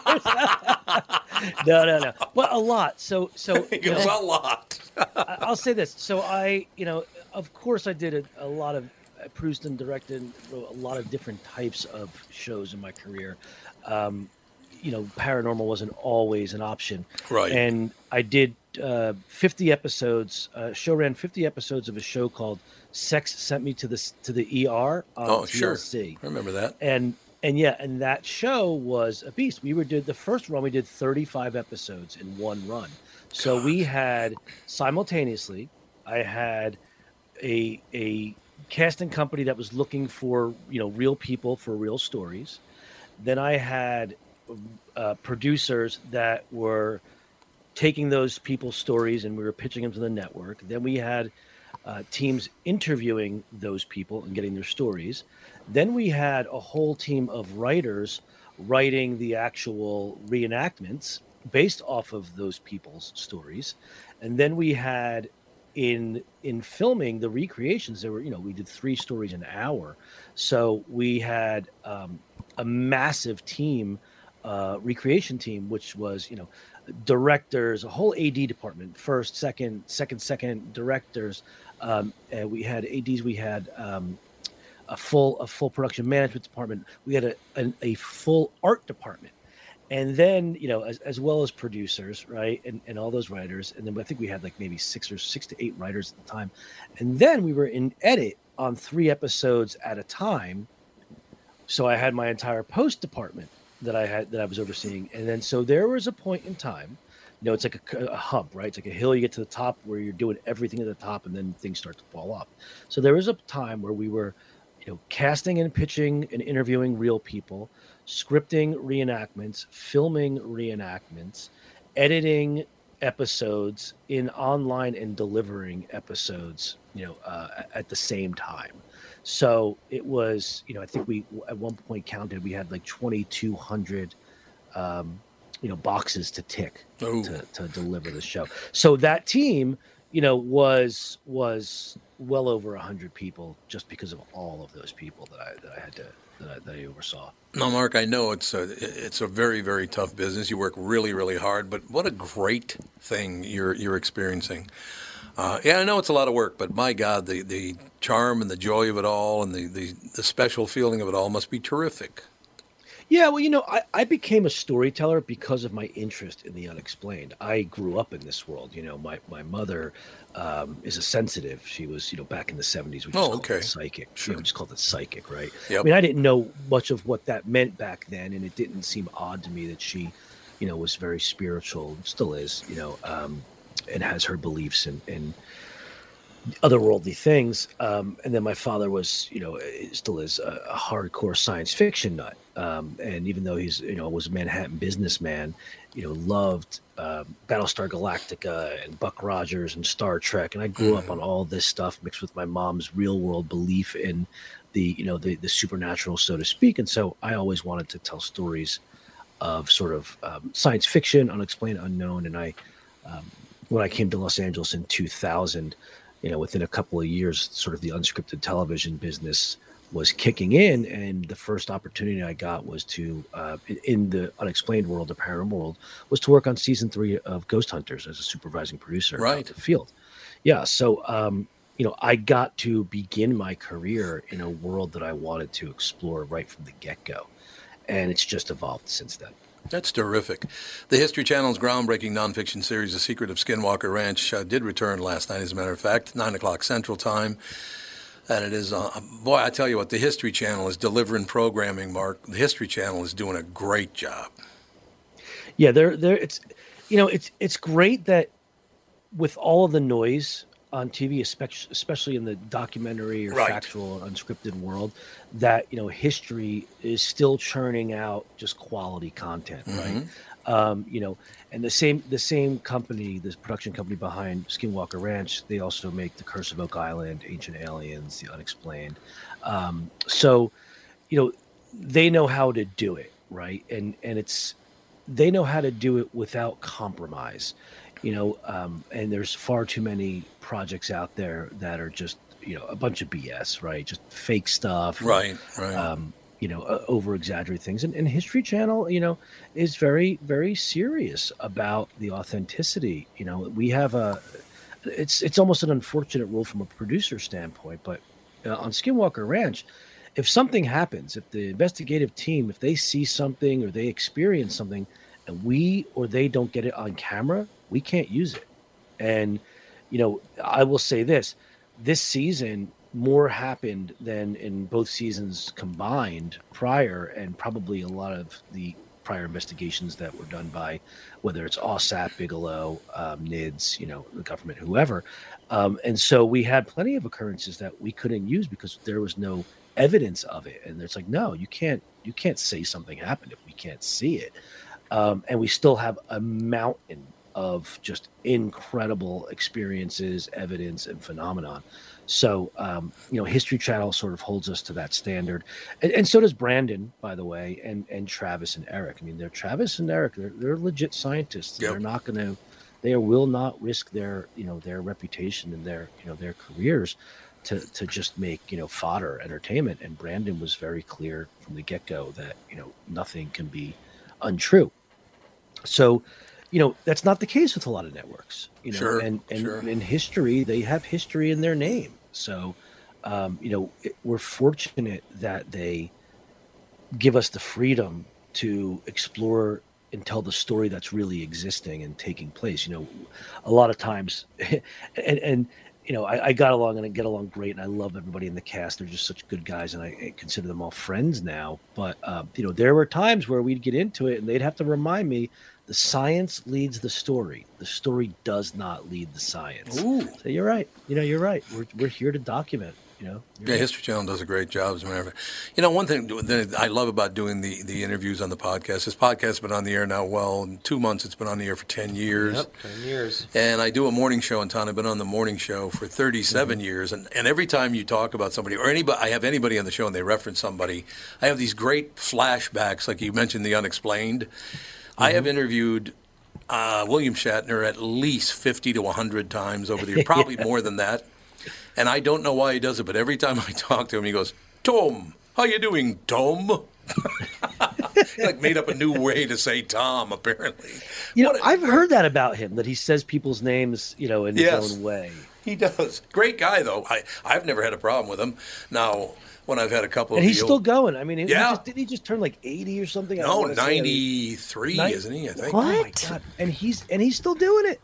no, no, no. Well, a lot. So, so It goes a lot. I- I'll say this. So I, you know, of course, I did a, a lot of I produced and directed a lot of different types of shows in my career. Um, you know, paranormal wasn't always an option. Right. And I did uh, 50 episodes. Uh, show ran 50 episodes of a show called "Sex Sent Me to the to the ER" on Oh, sure. TLC I remember that. and and yeah, and that show was a beast. We were did the first run. We did 35 episodes in one run. So we had simultaneously, I had a a casting company that was looking for you know real people for real stories. Then I had uh, producers that were taking those people's stories and we were pitching them to the network. Then we had uh, teams interviewing those people and getting their stories. Then we had a whole team of writers writing the actual reenactments based off of those people's stories. And then we had in in filming the recreations there were you know we did three stories an hour so we had um, a massive team uh, recreation team which was you know directors a whole ad department first second second second directors. Um, and we had ads we had um, a full a full production management department. We had a, a full art department. And then you know as, as well as producers right and, and all those writers. And then i think we had like maybe six or six to eight writers at the time. And then we were in edit on three episodes at a time. So i had my entire post department that i had that i was overseeing. And then so there was a point in time you know it's like a, a hub right? It's like a hill you get to the top where you're doing everything at the top and then things start to fall off. So there was a time where we were you know casting and pitching and interviewing real people scripting reenactments, filming reenactments, editing episodes in online and delivering episodes, you know, uh, at the same time. So it was, you know, I think we at one point counted we had like 2,200, um, you know, boxes to tick to, to deliver the show. So that team, you know, was was well over a hundred people just because of all of those people that I that I had to that I, that I oversaw. No, Mark, I know it's a it's a very very tough business. You work really really hard, but what a great thing you're you're experiencing. Uh, yeah, I know it's a lot of work, but my God, the, the charm and the joy of it all, and the, the, the special feeling of it all must be terrific. Yeah, well, you know, I, I became a storyteller because of my interest in the unexplained. I grew up in this world. You know, my, my mother um, is a sensitive. She was, you know, back in the 70s, we just Oh, called okay. it psychic. Sure. we just called it psychic, right? Yep. I mean, I didn't know much of what that meant back then, and it didn't seem odd to me that she, you know, was very spiritual, still is, you know, um, and has her beliefs and, and otherworldly things. Um, and then my father was, you know, still is a, a hardcore science fiction nut. Um, and even though he's, you know, was a Manhattan businessman, you know, loved um, Battlestar Galactica and Buck Rogers and Star Trek. And I grew up on all this stuff mixed with my mom's real world belief in the, you know, the, the supernatural, so to speak. And so I always wanted to tell stories of sort of um, science fiction, unexplained, unknown. And I, um, when I came to Los Angeles in 2000, you know, within a couple of years, sort of the unscripted television business was kicking in, and the first opportunity I got was to, uh, in- the unexplained world, the paranormal world, was to work on season three of Ghost Hunters as a supervising producer Right. the field. Yeah, so um, you know, I got to begin my career in a world that I wanted to explore right from the get go, and it's just evolved since then. That's terrific. The History Channel's groundbreaking nonfiction series, The Secret of Skinwalker Ranch, uh, did return last night, as a matter of fact, 9 o'clock Central Time. And it is, uh, boy, I tell you what, the History Channel is delivering programming, Mark. The History Channel is doing a great job. Yeah, there, there. It's, you know, it's it's great that with all of the noise on TV, especially in the documentary or Right. factual or unscripted world, that you know history is still churning out just quality content, right? Um, you know, and the same the same company, this production company behind Skinwalker Ranch, they also make The Curse of Oak Island, Ancient Aliens, The Unexplained. Um, so, you know, they know how to do it, right? And and it's they know how to do it without compromise you know um, and there's far too many projects out there that are just you know a bunch of bs right? Just fake stuff Right, right. um, you know uh, over exaggerate things. And, and history channel you know is very very serious about the authenticity. You know we have a it's it's almost an unfortunate rule from a producer standpoint but uh, on skinwalker ranch if something happens if the investigative team if they see something or they experience something and we or they don't get it on camera we can't use it and you know i will say this this season more happened than in both seasons combined prior and probably a lot of the prior investigations that were done by whether it's OSAP, Bigelow, um, NIDS, you know, the government, whoever. Um, and so we had plenty of occurrences that we couldn't use because there was no evidence of it. And it's like, no, you can't, you can't say something happened if we can't see it. Um, and we still have a mountain of just incredible experiences, evidence, and phenomenon. So, um, you know, History Channel sort of holds us to that standard, and, and so does Brandon, by the way, and and Travis and Eric. I mean, they're Travis and Eric. They're, they're legit scientists. They're not going to, they will not risk their, you know, their reputation and their, you know, their careers to to just make you know fodder entertainment. And Brandon was very clear from the get go that you know nothing can be untrue. So, you know, that's not the case with a lot of networks. You know, Sure, and and sure. in history, they have history in their name. So, um, you know, it, we're fortunate that they give us the freedom to explore and tell the story that's really existing and taking place. You know, a lot of times, and and you know, I, I got along and I get along great, and I love everybody in the cast. They're just such good guys, and I, I consider them all friends now. But uh, you know, there were times where we'd get into it, and they'd have to remind me the science leads the story. The story does not lead the science. Ooh. So you're right. You know, you're right. We're we're here to document. You know. You're Yeah, right. History Channel does a great job. As a matter of fact, you know, one thing that I love about doing the, the interviews on the podcast. This podcast has been on the air now. Well, in two months, it's been on the air for ten years. Yep, 10 years. And I do a morning show in town. I've been on the morning show for 37 Mm-hmm. years. And, and every time you talk about somebody, or anybody, I have anybody on the show and they reference somebody, I have these great flashbacks, like you mentioned, the unexplained. I have interviewed uh, William Shatner at least 50 to 100 times over the year, probably Yeah. more than that. And I don't know why he does it, but every time I talk to him, he goes, Tom, how you doing, Tom? Like made up a new way to say Tom, apparently. You know, I've heard that about him that he says people's names, you know, in Yes. his own way. He does. Great guy, though. I, I've never had a problem with him. Now, when I've had a couple And of he's still old- going. I mean, he Yeah. just, didn't he just turn like 80 or something? I No, wanna say. 93, isn't he? I think. What? Oh my God. And he's and he's still doing it.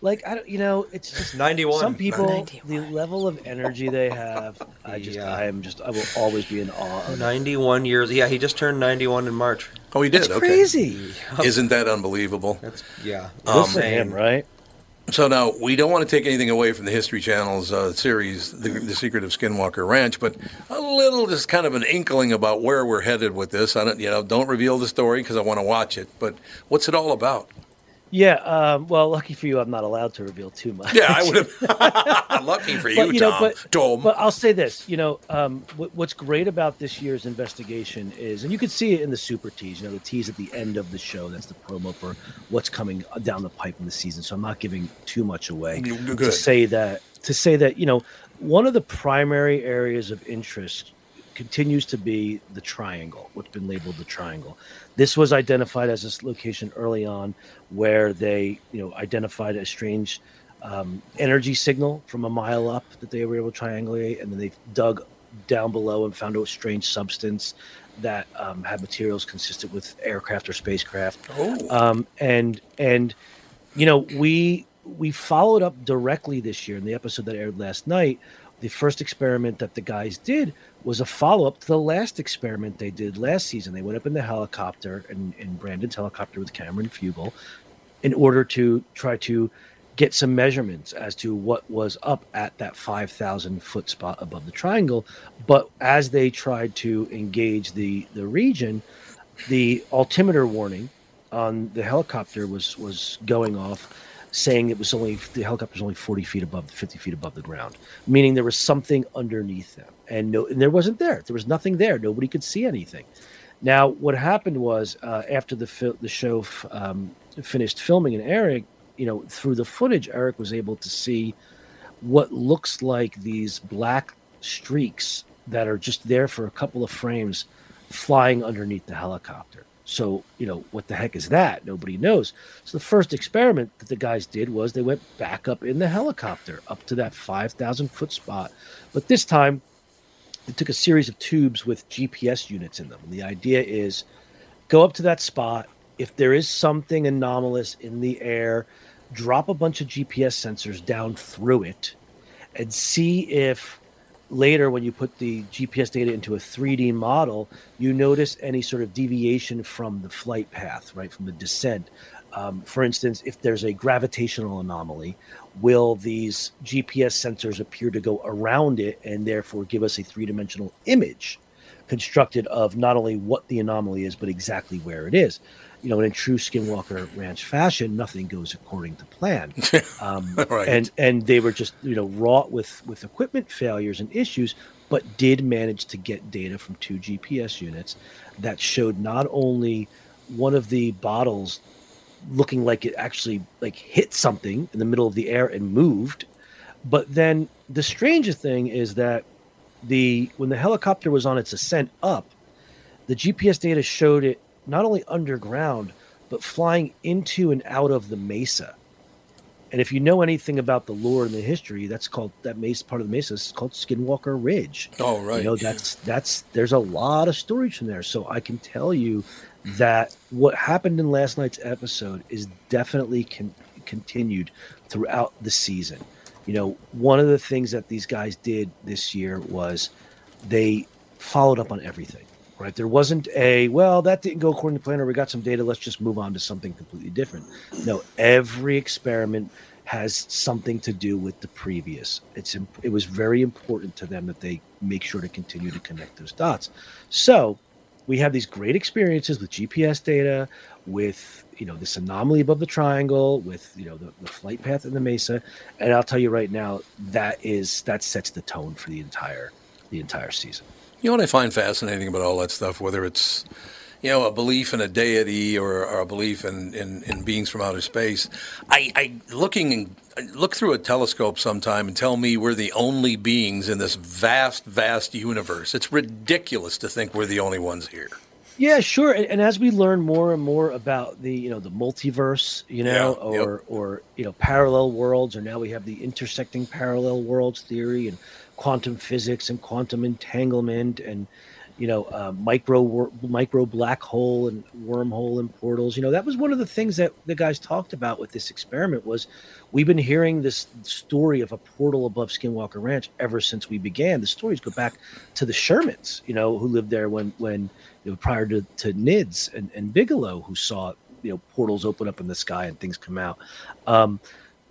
Like I don't, you know, it's just 91. Some people, 91. the level of energy they have, I just, I am just, I will always be in awe. 91 years. Yeah, he just turned 91 in March. Oh, he did. That's okay. crazy. Isn't that unbelievable? That's yeah. Um, Good for him, right? So now we don't want to take anything away from the History Channel's uh, series, the, the Secret of Skinwalker Ranch, but a little, just kind of an inkling about where we're headed with this. I don't, you know, don't reveal the story because I want to watch it. But what's it all about? Yeah. Um, well, lucky for you, I'm not allowed to reveal too much. Yeah, I would have. Lucky for you, But, you know, Tom. but, Tom. but I'll say this, you know, um, what, what's great about this year's investigation is, and you can see it in the super tease, you know, the tease at the end of the show. That's the promo for what's coming down the pipe in the season. So I'm not giving too much away Good. to say that to say that you know one of the primary areas of interest continues to be the triangle, what's been labeled the triangle. This was identified as this location early on where they, you know, identified a strange um, energy signal from a mile up that they were able to triangulate, and then they dug down below and found a strange substance that um, had materials consistent with aircraft or spacecraft. Oh. Um, and and you know we we followed up directly this year in the episode that aired last night. The first experiment that the guys did was a follow up to the last experiment they did last season. They went up in the helicopter in, in Brandon's helicopter with Cameron Fugal in order to try to get some measurements as to what was up at that 5,000 foot spot above the triangle. But as they tried to engage the, the region, the altimeter warning on the helicopter was, was going off saying it was only the helicopter only 40 feet above 50 feet above the ground meaning there was something underneath them and no and there wasn't there there was nothing there nobody could see anything now what happened was uh, after the fil- the show f- um, finished filming and Eric, you know through the footage eric was able to see what looks like these black streaks that are just there for a couple of frames flying underneath the helicopter so, you know, what the heck is that? Nobody knows. So, the first experiment that the guys did was they went back up in the helicopter up to that 5,000 foot spot. But this time, they took a series of tubes with GPS units in them. And the idea is go up to that spot. If there is something anomalous in the air, drop a bunch of GPS sensors down through it and see if later when you put the GPS data into a 3D model, you notice any sort of deviation from the flight path, right, from the descent. Um, for instance, if there's a gravitational anomaly, will these GPS sensors appear to go around it and therefore give us a three dimensional image constructed of not only what the anomaly is, but exactly where it is? You know, in true Skinwalker Ranch fashion, nothing goes according to plan. Um, Right. And and they were just you know wrought with with equipment failures and issues, but did manage to get data from two GPS units that showed not only one of the bottles looking like it actually like hit something in the middle of the air and moved, but then the strangest thing is that the when the helicopter was on its ascent up, the GPS data showed it not only underground but flying into and out of the mesa. And if you know anything about the lore and the history, that's called that mesa part of the mesa is called Skinwalker Ridge. Oh, right. You know that's that's there's a lot of storage from there. So I can tell you that what happened in last night's episode is definitely con- continued throughout the season. You know, one of the things that these guys did this year was they followed up on everything. Right? There wasn't a well that didn't go according to plan, or we got some data. Let's just move on to something completely different. No, every experiment has something to do with the previous. It's it was very important to them that they make sure to continue to connect those dots. So we have these great experiences with GPS data, with you know this anomaly above the triangle, with you know the, the flight path in the mesa, and I'll tell you right now that is that sets the tone for the entire the entire season. You know what I find fascinating about all that stuff, whether it's you know a belief in a deity or, or a belief in, in, in beings from outer space. I, I looking and look through a telescope sometime and tell me we're the only beings in this vast, vast universe. It's ridiculous to think we're the only ones here. Yeah, sure. And, and as we learn more and more about the you know the multiverse, you know, Yeah, yep. or or you know parallel worlds, or now we have the intersecting parallel worlds theory and quantum physics and quantum entanglement and you know uh, micro micro black hole and wormhole and portals. You know that was one of the things that the guys talked about with this experiment was we've been hearing this story of a portal above Skinwalker Ranch ever since we began. The stories go back to the Shermans, you know, who lived there when when you know prior to, to NIDS and, and Bigelow, who saw you know portals open up in the sky and things come out. Um,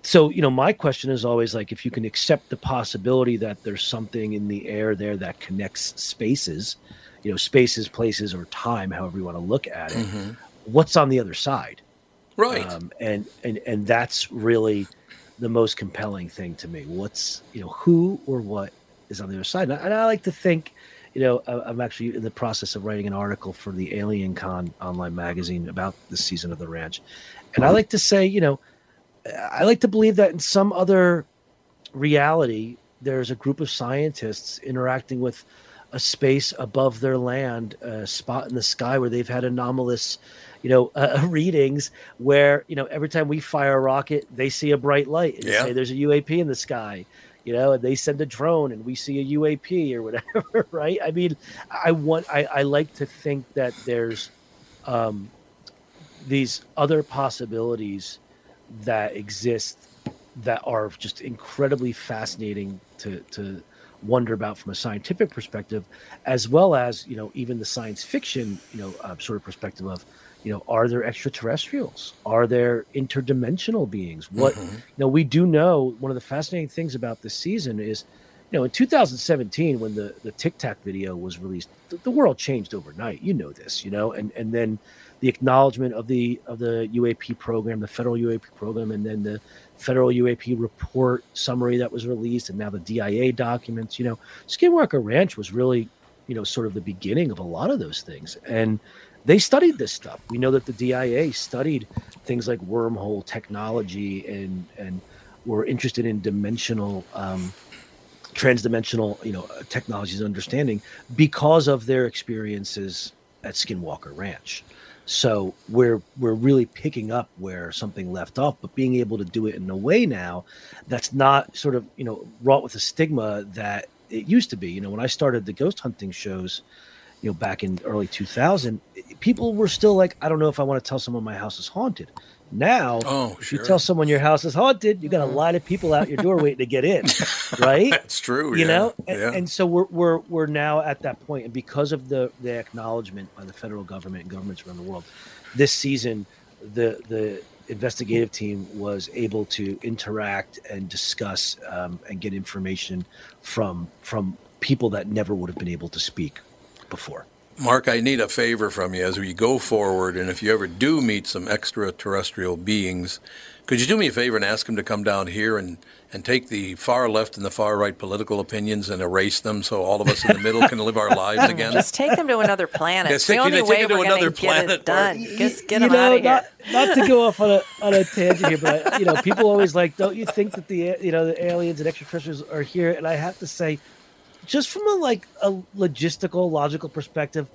so you know, my question is always like, if you can accept the possibility that there's something in the air there that connects spaces, you know, spaces, places, or time, however you want to look at it. Mhm. What's on the other side? Right. um, and and and that's really the most compelling thing to me what's you know who or what is on the other side and I, and I like to think you know I- i'm actually in the process of writing an article for the AlienCon online magazine about the season of the ranch and i like to say you know i like to believe that in some other reality there's a group of scientists interacting with a space above their land a spot in the sky where they've had anomalous you know uh, readings where you know every time we fire a rocket they see a bright light and Yeah. say there's a uap in the sky you know and they send a drone and we see a uap or whatever right i mean i want i, I like to think that there's um these other possibilities that exist that are just incredibly fascinating to to wonder about from a scientific perspective as well as you know even the science fiction you know uh, sort of perspective of you know, are there extraterrestrials? Are there interdimensional beings? What Mhm. you know, we do know one of the fascinating things about this season is, you know, in 2017 when the the Tic Tac video was released, the, the world changed overnight. You know this, you know, and and then the acknowledgement of the of the UAP program, the federal UAP program, and then the federal UAP report summary that was released, and now the DIA documents. You know, Skinwalker Ranch was really, you know, sort of the beginning of a lot of those things, and they studied this stuff. We know that the DIA studied things like wormhole technology and and were interested in dimensional. Um, transdimensional you know technologies and understanding because of their experiences at skinwalker ranch. So we're we're really picking up where something left off but being able to do it in a way now that's not sort of you know wrought with a stigma that it used to be. You know when i started the ghost hunting shows you know back in early 2000 people were still like i don't know if i want to tell someone my house is haunted now Oh, if sure. you tell someone your house is haunted you got a lot of people out your door waiting to get in right That's true. you yeah. know and, yeah. and so we're, we're we're now at that point and because of the the acknowledgement by the federal government and governments around the world this season the the investigative team was able to interact and discuss um, and get information from from people that never would have been able to speak before Mark, I need a favor from you as we go forward, and if you ever do meet some extraterrestrial beings, could you do me a favor and ask them to come down here and, and take the far left and the far right political opinions and erase them so all of us in the middle can live our lives again? Just take them to another planet. Yeah, it's the take- only take way them to we're going another to get planet, it done. Just get you them out know, of here. not, not to go off on a on a tangent here, but you know, people always like, don't you think that the you know the aliens and extraterrestrials are here? And I have to say, just from a like a logistical, logical perspective,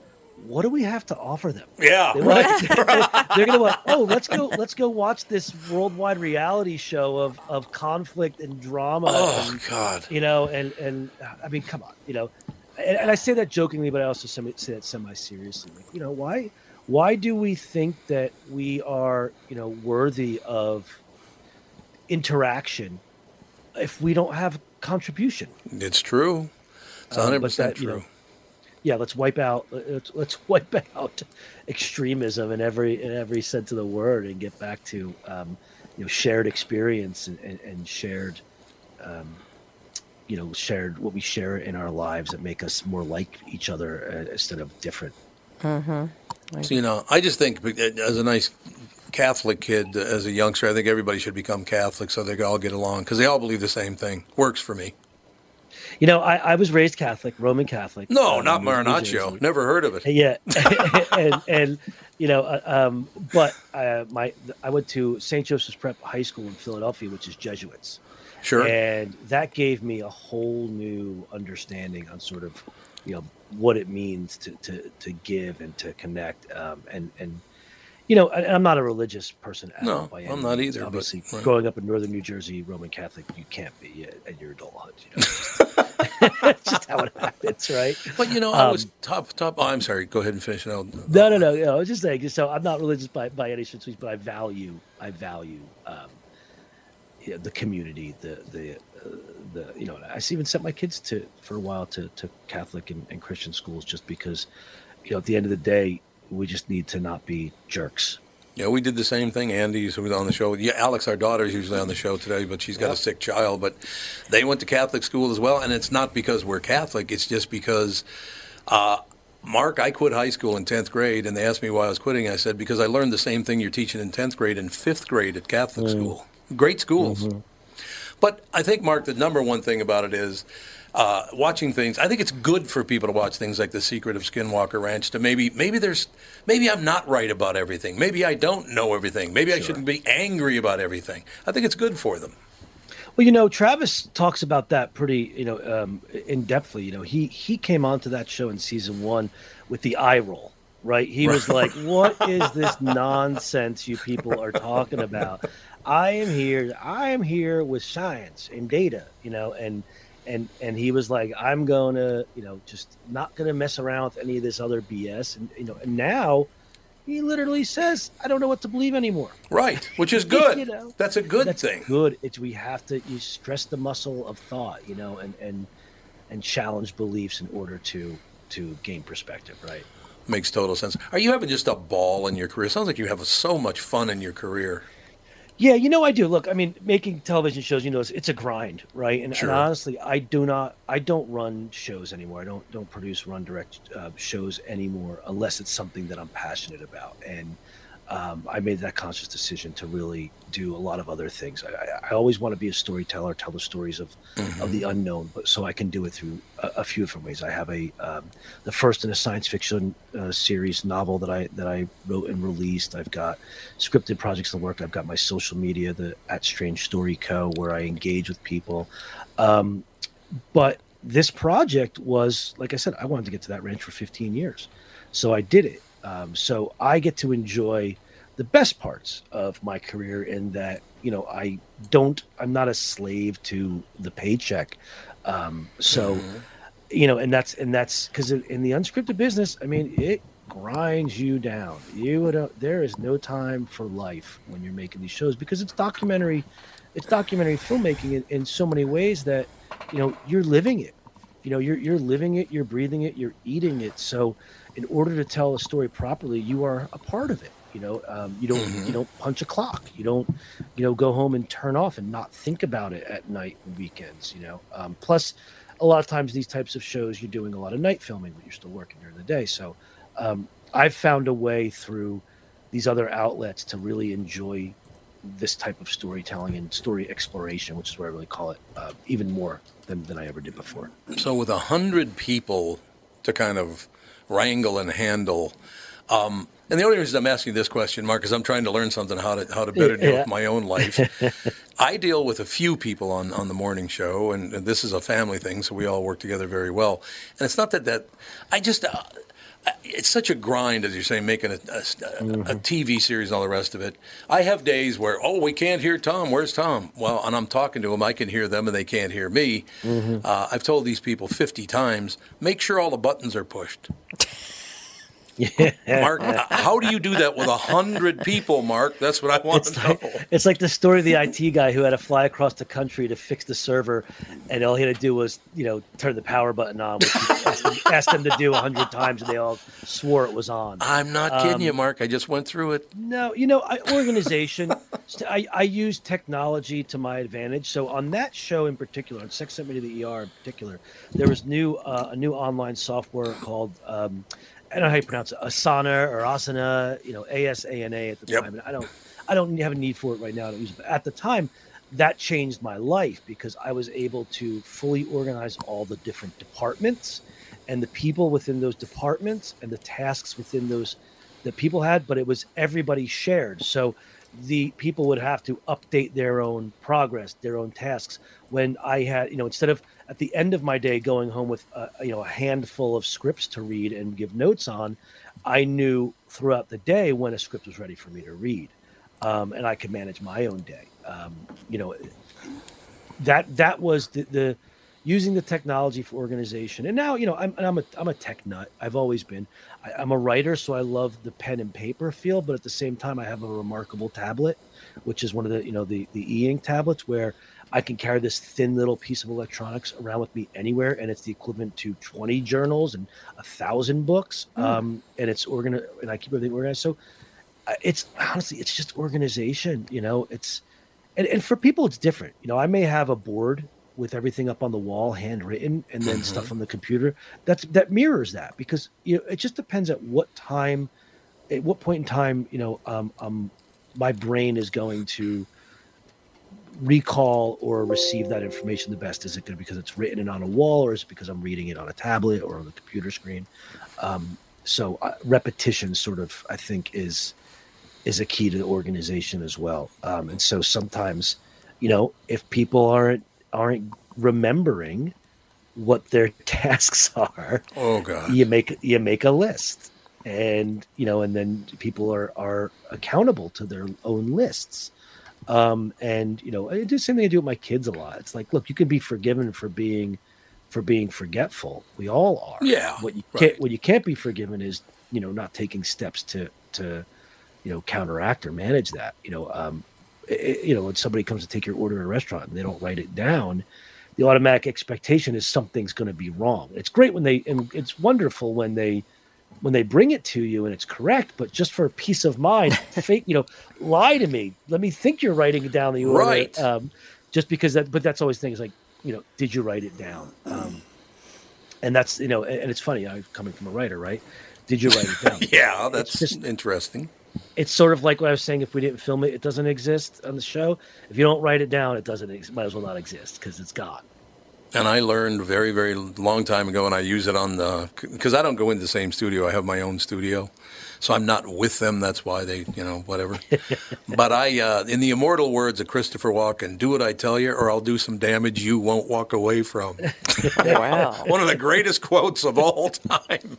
what do we have to offer them? Yeah, They want- they're gonna want. Oh, let's go. Let's go watch this worldwide reality show of of conflict and drama. Oh, and, God. You know, and and I mean, come on, you know, and, and I say that jokingly, but I also semi, say that semi seriously. Like, you know, why why do we think that we are you know worthy of interaction if we don't have contribution? It's true. It's Um, 100% that, true. you know, yeah, let's wipe out let's, let's wipe out extremism in every in every sense of the word and get back to um, you know shared experience and, and, and shared um, you know shared what we share in our lives that make us more like each other uh, instead of different. Mm-hmm. So, you know, I just think uh, as a nice Catholic kid, uh, as a youngster, I think everybody should become Catholic so they can all get along because they all believe the same thing. Works for me. You know, I, I was raised Catholic, Roman Catholic. No, um, not in New Jersey. Marinaccio. Never heard of it. Yeah, and and you know, uh, um, but uh, my I went to St. Joseph's Prep High School in Philadelphia, which is Jesuits. Sure. And that gave me a whole new understanding on sort of, you know, what it means to to to give and to connect. Um, and and you know, and I'm not a religious person at No. By any I'm not either, but- Obviously, right. growing up in northern New Jersey, Roman Catholic, you can't be at, at your adulthood. You know, just how it happens, right? But you know, I Um, was top top. Oh, I'm sorry. Go ahead and finish. No, No, no, no, no. I was just saying. So I'm not religious by, by any stretch, of the speech, but I value, I value um, you know, the community, the the uh, the you know. I even sent my kids to for a while to to Catholic and, and Christian schools just because, you know, at the end of the day, we just need to not be jerks. Yeah, we did the same thing. Andy's who was on the show. Yeah, Alex, our daughter, is usually on the show today, but she's got a sick child. But they went to Catholic school as well, and it's not because we're Catholic. It's just because, uh, Mark, I quit high school in tenth grade, and they asked me why I was quitting. I said because I learned the same thing you're teaching in tenth grade and fifth grade at Catholic school. Great schools. But I think, Mark, the number one thing about it is uh, watching things. I think it's good for people to watch things like The Secret of Skinwalker Ranch. To maybe, maybe there's, maybe I'm not right about everything. Maybe I don't know everything. Maybe I shouldn't be angry about everything. I think it's good for them. Well, you know, Travis talks about that pretty, you know, um, in depthly. You know, he he came onto that show in season one with the eye roll, right? He was like, "What is this nonsense you people are talking about? I am here. I am here with science and data, you know." And and and he was like, "I'm gonna, you know, just not gonna mess around with any of this other BS." And you know, and now he literally says, "I don't know what to believe anymore." Right, which is good. You know, That's a good that's thing. Good. It's we have to you stress the muscle of thought, you know, and and and challenge beliefs in order to to gain perspective, right? makes total sense. Are you having just a ball in your career? Sounds like you have so much fun in your career. Yeah, you know I do. Look, I mean, making television shows, you know, it's, it's a grind, right? And, Sure. and honestly, I do not, I don't run shows anymore. I don't don't produce, run direct uh, shows anymore, unless it's something that I'm passionate about. And um, I made that conscious decision to really do a lot of other things. I, I, always want to be a storyteller, tell the stories of of the unknown, but so I can do it through a, a few different ways. I have a um, the first in a science fiction uh, series novel that I that I wrote and released. I've got scripted projects in work. I've got my social media, the at Strange Story Co, where I engage with people. Um, but this project was, like I said, I wanted to get to that ranch for 15 years, so I did it. Um, so I get to enjoy the best parts of my career in that you know I don't I'm not a slave to the paycheck. Um, so you know, and that's and that's because in the unscripted business, I mean, it grinds you down. You would there is no time for life when you're making these shows because it's documentary, it's documentary filmmaking in, in so many ways that you know you're living it. You know, you're you're living it, you're breathing it, you're eating it. So, in order to tell a story properly, you are a part of it. You know, um, you don't you don't punch a clock. You don't you know go home and turn off and not think about it at night and weekends. You know, um, plus a lot of times these types of shows you're doing a lot of night filming, but you're still working during the day. So um, I've found a way through these other outlets to really enjoy this type of storytelling and story exploration, which is what I really call it, uh, even more than, than I ever did before. So with a hundred people to kind of wrangle and handle, um, and the only reason I'm asking this question, Mark, is I'm trying to learn something how to how to better deal Yeah. with my own life. I deal with a few people on, on the morning show, and, and this is a family thing, so we all work together very well. And it's not that that I just uh, it's such a grind, as you're saying, making a, a, a TV series and all the rest of it. I have days where oh we can't hear Tom. Where's Tom? Well, and I'm talking to him. I can hear them, and they can't hear me. Uh, I've told these people 50 times, make sure all the buttons are pushed. Mark, uh, how do you do that with a hundred people, Mark? That's what I want It's to like, know. it's like the story of the IT guy who had to fly across the country to fix the server, and all he had to do was, you know, turn the power button on, which he asked, them, asked them to do a hundred times, and they all swore it was on. I'm not kidding Um, you, Mark. I just went through it. No, you know, I, organization. I, I use technology to my advantage. So on that show in particular, on Sex Sent Me to the ER in particular, there was new uh, a new online software called um, I don't know how you pronounce it, Asana or Asana, you know, A S A N A at the Yep. time. And I don't I don't have a need for it right now I don't use it. But at the time, that changed my life because I was able to fully organize all the different departments and the people within those departments and the tasks within those that people had, but it was everybody shared. So the people would have to update their own progress, their own tasks. When I had, you know, instead of at the end of my day going home with, a, you know, a handful of scripts to read and give notes on, I knew throughout the day when a script was ready for me to read, um, and I could manage my own day. Um, you know, that that was the, the using the technology for organization. And now, you know, I'm I'm a I'm a tech nut. I've always been. I, I'm a writer, so I love the pen and paper feel. But at the same time, I have a remarkable tablet, which is one of the you know the the e-ink tablets where I can carry this thin little piece of electronics around with me anywhere, and it's the equivalent to 20 journals and a thousand books. Mm. Um, and it's organ and I keep everything organized. So uh, it's honestly, it's just organization. You know, it's and, and for people, it's different. You know, I may have a board with everything up on the wall, handwritten, and then stuff on the computer. That's that mirrors that because you know it just depends at what time, at what point in time, you know, um, um, my brain is going to recall or receive that information the best? Is it going to because it's written and on a wall, or is it because I'm reading it on a tablet or on the computer screen? Um, so uh, repetition, sort of, I think, is is a key to the organization as well. Um, and so sometimes, you know, if people aren't aren't remembering what their tasks are, Oh god. you make you make a list. And you know and then people are are accountable to their own lists. Um and you know i do the same thing i do with my kids a lot. It's like look you can be forgiven for being for being forgetful. We all are. Yeah, what you right. can't what you can't be forgiven is you know not taking steps to to you know counteract or manage that. You know um i- i- you know when somebody comes to take your order at a restaurant and they don't write it down the automatic expectation is something's going to be wrong it's great when they and it's wonderful when they when they bring it to you and it's correct, but just for peace of mind, fake, you know, lie to me. Let me think you're writing it down the order. Right. Um, just because that, but that's always things like, you know, did you write it down? Um, and that's, you know, and, and it's funny, I'm coming from a writer, right? Did you write it down? Yeah, that's interesting. It's sort of like what I was saying. If we didn't film it, it doesn't exist on the show. If you don't write it down, it doesn't. Might as well not exist because it's gone. And I learned very, very long time ago, and I use it on the because I don't go into the same studio. I have my own studio, so I'm not with them. That's why they, you know, whatever. but I, uh, in the immortal words of Christopher Walken, "Do what I tell you, or I'll do some damage you won't walk away from." Wow. One of the greatest quotes of all time.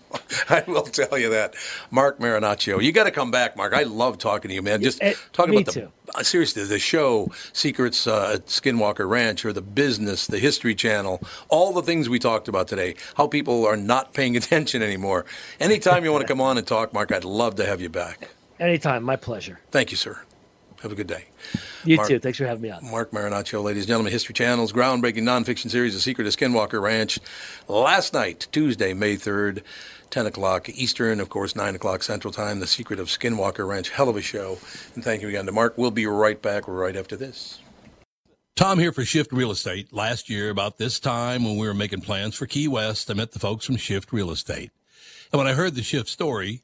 I will tell you that. Mark Marinaccio, you got to come back, Mark. I love talking to you, man. Just Eh, talking me about the too. uh, seriously the show, Secrets uh, at Skinwalker Ranch, or the business, the History Channel, all the things we talked about today. How people are not paying attention anymore. Anytime you want to come on and talk, Mark, I'd love to have you back. Anytime, my pleasure. Thank you, sir. Have a good day. You Mark- too. Thanks for having me on. Mark Marinaccio, ladies and gentlemen, History Channel's groundbreaking nonfiction series, The Secret of Skinwalker Ranch. Last night, Tuesday, May 3rd, 10 o'clock Eastern, of course, 9 o'clock Central Time, The Secret of Skinwalker Ranch. Hell of a show. And thank you again to Mark. We'll be right back right after this. Tom here for Shift Real Estate. Last year, about this time when we were making plans for Key West, I met the folks from Shift Real Estate. And when I heard the Shift story,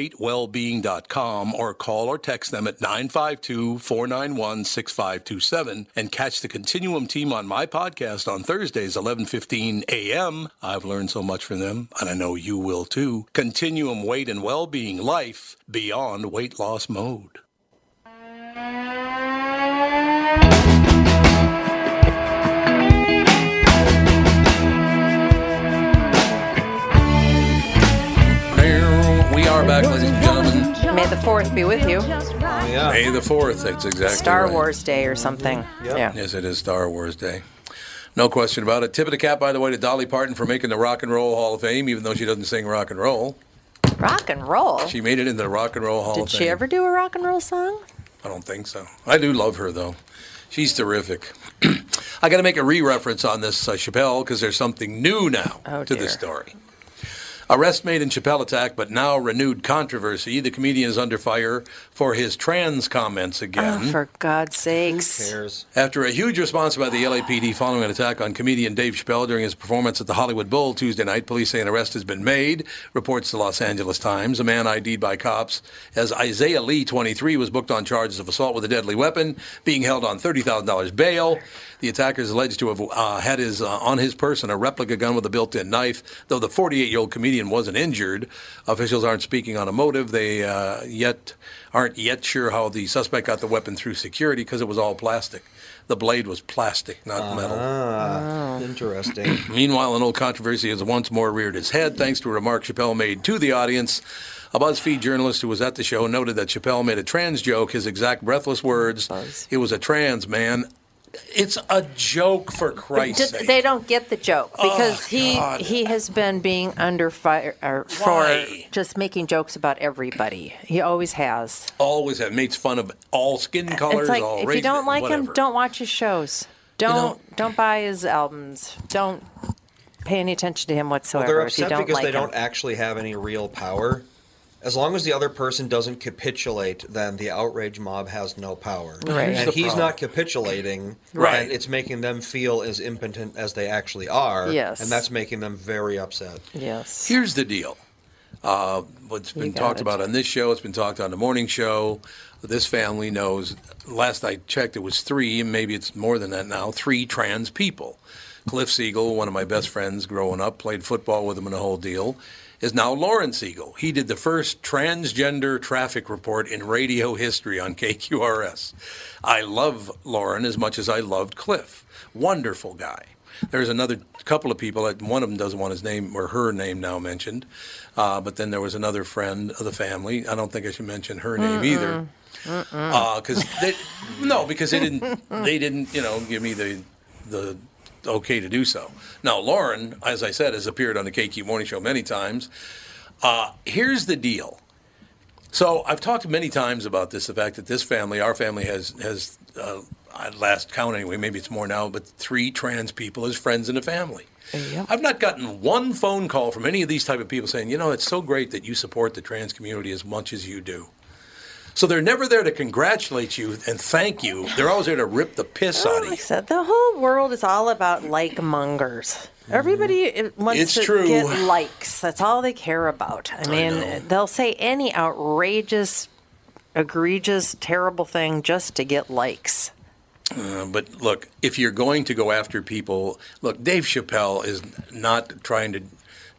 continuumweightwellbeing.com or call or text them at 952-491-6527 and catch the Continuum team on my podcast on Thursdays 11:15 a.m. I've learned so much from them and I know you will too. Continuum Weight and Wellbeing Life beyond weight loss mode. Back, ladies and gentlemen. May the fourth be with you. yeah May the 4th, that's exactly Star right. Wars Day or something. Yeah. Yes, it is Star Wars Day. No question about it. Tip of the cap, by the way, to Dolly Parton for making the Rock and Roll Hall of Fame, even though she doesn't sing rock and roll. Rock and roll. She made it into the Rock and Roll Hall Did of she ever do a rock and roll song? I don't think so. I do love her, though. She's terrific. I got to make a re reference on this uh, Chappelle because there's something new now Oh, to dear. this story. Arrest made in Chappelle attack, but now renewed controversy. The comedian is under fire for his trans comments oh, again. Oh, for God's sakes. cares? After a huge response by the LAPD following an attack on comedian Dave Chappelle during his performance at the Hollywood Bowl Tuesday night, police say an arrest has been made, reports the Los Angeles Times. A man ID'd by cops as Isaiah Lee, 23, was booked on charges of assault with a deadly weapon, being held on $30,000 bail. The attacker is alleged to have uh, had his uh, on his person a replica gun with a built-in knife. Though the 48-year-old comedian wasn't injured, officials aren't speaking on a motive. They uh, yet aren't yet sure how the suspect got the weapon through security because it was all plastic. The blade was plastic, not metal. Ah, interesting. Meanwhile, an old controversy has once more reared its head thanks to a remark Chappelle made to the audience. A BuzzFeed journalist who was at the show noted that Chappelle made a trans joke. His exact breathless words, it was a trans man. It's a joke for Christ's D- sake. They don't get the joke Oh, because he God. he has been being under fire for Why? just making jokes about everybody. He always has. Always have makes fun of all skin colors, it's like all if races, you don't like whatever. him, don't watch his shows. Don't don't buy his albums. Don't pay any attention to him whatsoever. Well, whatsoever they're if you upset don't because like they him. don't actually have any real power. As long as the other person doesn't capitulate, then the outrage mob has no power. Right. And he's problem. not capitulating. Right. And it's making them feel as impotent as they actually are. Yes. And that's making them very upset. Yes. Here's the deal. Uh, what's been talked it. about on this show, it's been talked on the morning show. This family knows, last I checked, it was three, and maybe it's more than that now, three trans people. Cliff Siegel, one of my best friends growing up, played football with him and the whole deal, is now Lauren Siegel. He did the first transgender traffic report in radio history on KQRS. I love Lauren as much as I loved Cliff. Wonderful guy. There's another couple of people. uh, One of them doesn't want his name or her name now mentioned, uh, but then there was another friend of the family. I don't think I should mention her name either, because they no, because they didn't they didn't you know give me the the okay to do so. Now Lauren, as I said, has appeared on the KQ Morning Show many times. Uh, here's the deal. So I've talked many times about this, the fact that this family, our family, has has uh, at last count anyway, maybe it's more now, but three trans people as friends in the family. I've not gotten one phone call from any of these type of people saying, you know, it's so great that you support the trans community as much as you do. So they're never there to congratulate you and thank you. They're always there to rip the piss out of you. Said, the whole world is all about like mongers. Everybody uh, wants It's to true. get likes. That's all they care about. I mean, they'll say any outrageous, egregious, terrible thing just to get likes. Uh, but look, if you're going to go after people, look, Dave Chappelle is not trying to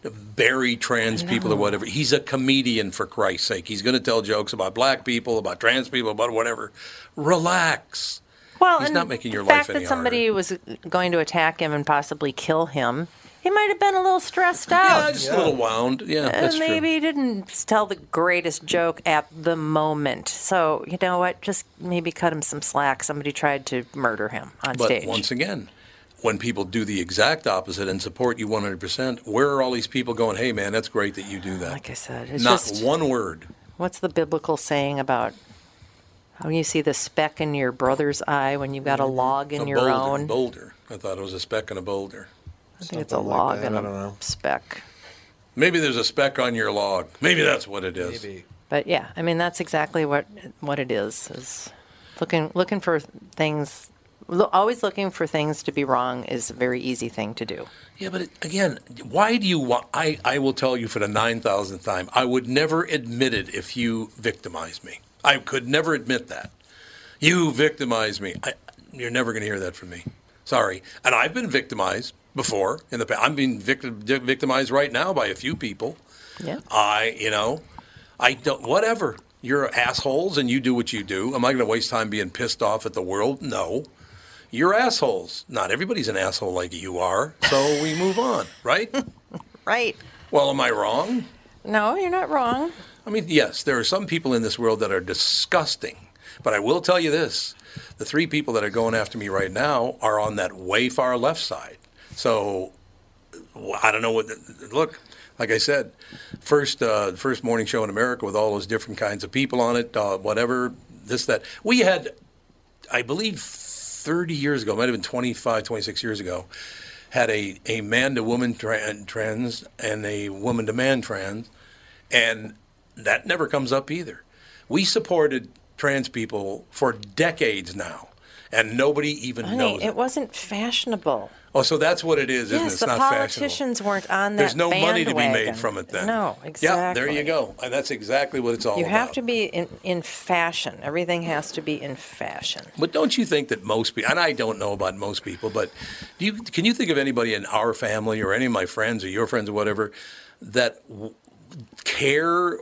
bury trans people or whatever. He's a comedian, for Christ's sake. He's going to tell jokes about black people, about trans people, about whatever. Relax. Well, He's not making your the life fact that somebody was going to attack him and possibly kill him, he might have been a little stressed out. Yeah, just a little wound. Yeah, Uh, maybe true. he didn't tell the greatest joke at the moment. So, you know what? Just maybe cut him some slack. Somebody tried to murder him on But stage. once again, when people do the exact opposite and support you 100%, where are all these people going, hey, man, that's great that you do that? Like I said, it's Not just- one word. What's the biblical saying about how you see the speck in your brother's eye when you've got a mm-hmm. log in a your boulder, own? boulder. I thought it was a speck and a boulder. I think it's a log and a speck. Maybe there's a speck on your log. Maybe that's what it is. Maybe. But yeah, I mean that's exactly what what it is. Is looking looking for things. Lo- Always looking for things to be wrong is a very easy thing to do. Yeah, but it, again, why do you want? I, I will tell you for the 9,000th time, I would never admit it if you victimized me. I could never admit that. You victimized me. I, you're never going to hear that from me. Sorry. And I've been victimized before in the past. I'm being victim, victimized right now by a few people. Yeah. I, you know, I don't, whatever. You're assholes and you do what you do. Am I going to waste time being pissed off at the world? No. You're assholes. Not everybody's an asshole like you are. So we move on, right? Right. Well, am I wrong? No, you're not wrong. I mean, yes, there are some people in this world that are disgusting. But I will tell you this the three people that are going after me right now are on that way far left side. So I don't know what. Look, like I said, first uh, first morning show in America with all those different kinds of people on it, uh, whatever, this, that. We had, I believe, 30 years ago, might have been 25, 26 years ago, had a, a man to woman tra- trans and a woman to man trans, and that never comes up either. We supported trans people for decades now, and nobody even Honey, knows. it wasn't fashionable. Oh, so that's what it is, isn't it? yes, It's the not fashionable. politicians weren't on that There's no money to be made from it then. No, exactly. Yeah, there you go. And that's exactly what it's all You about. You have to be in, in fashion. Everything has to be in fashion. But don't you think that most people, and I don't know about most people, but do you can you think of anybody in our family or any of my friends or your friends or whatever that w- care?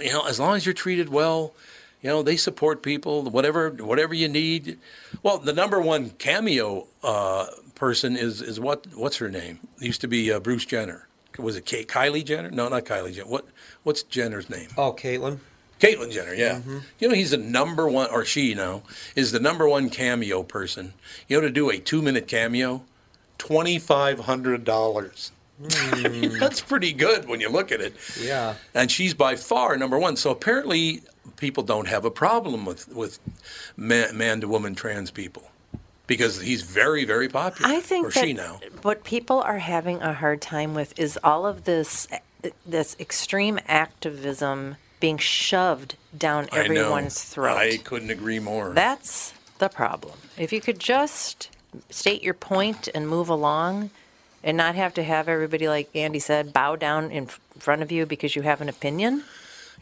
You know, as long as you're treated well, you know they support people. Whatever whatever you need. Well, the number one cameo uh, person is is what what's her name? It used to be uh, Bruce Jenner. Was it Kate, Kylie Jenner? No, not Kylie Jenner. What what's Jenner's name? Oh, Caitlyn. Caitlyn Jenner, yeah. You know, he's the number one, or she now, is the number one cameo person. You know, to do a two minute cameo, $2,500. I mean, that's pretty good when you look at it. Yeah. And she's by far number one. So apparently, people don't have a problem with, with man to woman trans people because he's very, very popular. I think or that she now. what people are having a hard time with is all of this this extreme activism being shoved down I know. everyone's throat. I couldn't agree more. That's the problem. If you could just state your point and move along and not have to have everybody, like Andy said, bow down in front of you because you have an opinion,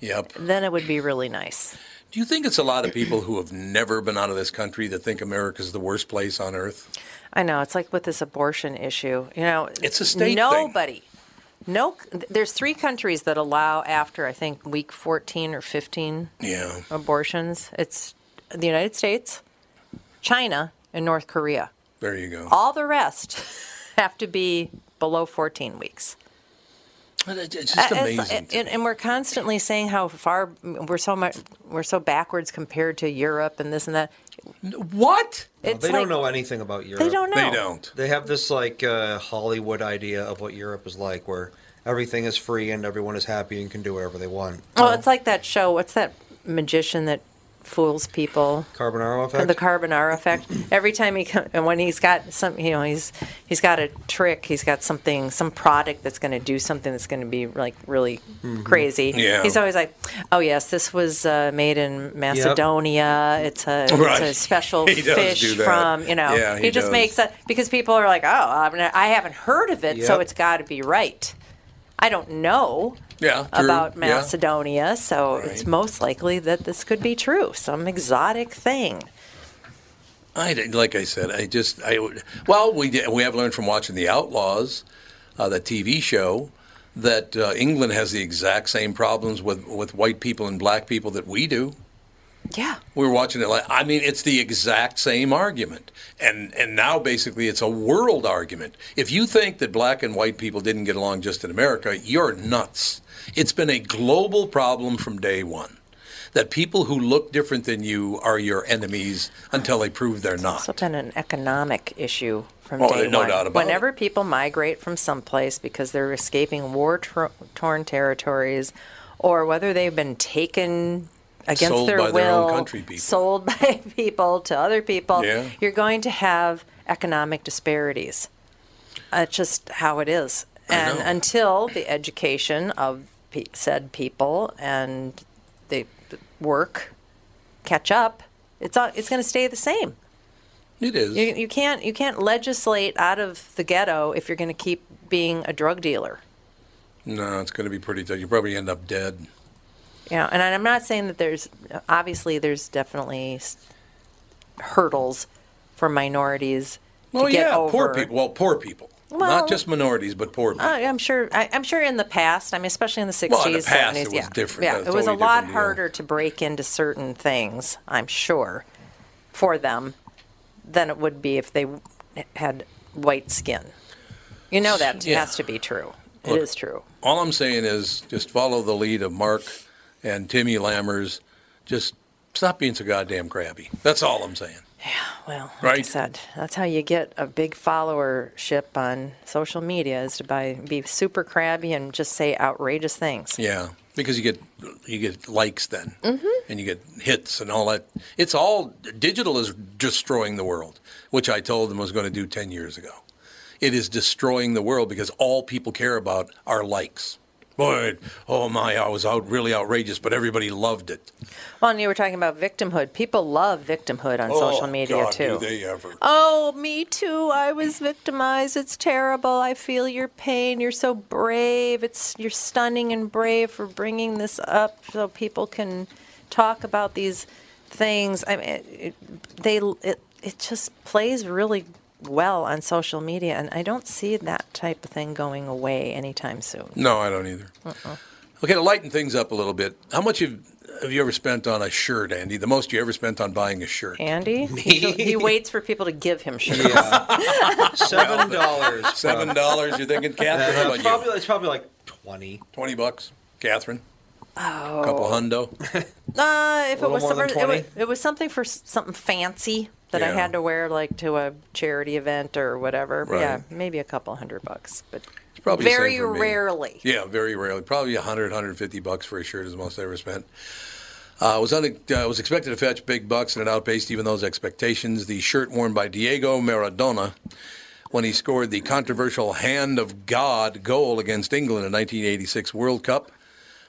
Yep. then it would be really nice. Do you think it's a lot of people who have never been out of this country that think America's the worst place on earth? I know it's like with this abortion issue. You know, It's a state thing. nobody. No, there's three countries that allow after I think week 14 or 15 Yeah. abortions. It's the United States, China, and North Korea. There you go. All the rest have to be below 14 weeks. It's just Uh, it's- amazing. and, and we're constantly saying how far we're so much we're so backwards compared to Europe and this and that. What? No, they like- don't know anything about Europe. They don't know. They don't. They have this like uh, Hollywood idea of what Europe is like, where everything is free and everyone is happy and can do whatever they want. Well, it's like that show. What's that magician that fools people? Carbonaro effect. The Carbonaro effect. Every time he come, and when he's got some, you know, he's he's got a trick. He's got something, some product that's going to do something that's going to be like really Mm-hmm. crazy. Yeah. He's always like, "Oh yes, this was uh, made in Macedonia. It's a Right. it's a special fish from you know." Yeah, he just does. makes it because people are like, "Oh, I, haven't heard of it, so it's got to be right." I don't know Yeah, about Yeah. Macedonia, so it's most likely that this could be true. Some exotic thing. I like I said, I just I. Well, we we have learned from watching the Outlaws, uh, the TV show, that uh, England has the exact same problems with with white people and black people that we do. Yeah. We were watching it like I mean, it's the exact same argument, and and now basically it's a world argument. If you think that black and white people didn't get along just in America, you're nuts. It's been a global problem from day one. That people who look different than you are your enemies until they prove they're not. Also been an economic issue from Oh, day no one. doubt about it. Whenever people migrate from someplace because they're escaping war-torn territories, or whether they've been taken against Sold their by will, their own country people. sold by people to other people, Yeah. you're going to have economic disparities. That's just how it is. And until the education of pe- said people and the work catch up, it's all, it's going to stay the same. It is. You, you can't you can't legislate out of the ghetto if you're going to keep being a drug dealer. No, it's going to be pretty tough. You probably end up dead. Yeah, and I'm not saying that there's obviously there's definitely hurdles for minorities Well, to get yeah, over. poor people. Well, poor people. Well- Not just minorities, but poor people. Uh, I'm sure. I, I'm sure in the past. I mean, especially in the 60s, Well, in the past, 70s. it was yeah, different. Yeah, That's it was a totally lot deal. harder to break into certain things. I'm sure for them than it would be if they had white skin. You know that Yeah. has to be true. It is true. All I'm saying is just follow the lead of Mark and Timmy Lammers. Just stop being so goddamn crabby. That's all I'm saying. Yeah, well, like I said, that's how you get a big followership on social media is to by, be super crabby and just say outrageous things. Yeah, because you get you get likes then, Mhm. and you get hits and all that. It's all digital is destroying the world, which I told them was going to do ten years ago. it is destroying the world because all people care about are likes. Boy, oh my, I was out really outrageous, but everybody loved it. Well, and you were talking about victimhood. People love victimhood on oh, social media God, too. Do they ever? Oh, me too. I was victimized. It's terrible. I feel your pain. You're so brave. It's you're stunning and brave for bringing this up so people can talk about these things. I mean, it, it, they it it just plays really well on social media, and I don't see that type of thing going away anytime soon. No, I don't either. Uh-uh. Okay, to lighten things up a little bit, how much have, have you ever spent on a shirt, Andy? The most you ever spent on buying a shirt? Andy, he, he waits for people to give him shirts. Seven dollars. Seven dollars. You're thinking, Catherine? How about it's you? probably it's probably like twenty. Twenty bucks, Catherine. Oh. A couple hundo. Uh, if it was, more than something, it, was, it was something for something fancy that I had to wear, like to a charity event or whatever. Right. Yeah, maybe a couple hundred bucks, but Probably very rarely. Yeah, very rarely. Probably 100, 150 bucks for a shirt is the most I ever spent. Uh, was un- uh, was expected to fetch big bucks, and it outpaced even those expectations. The shirt worn by Diego Maradona when he scored the controversial "Hand of God" goal against England in 1986 World Cup.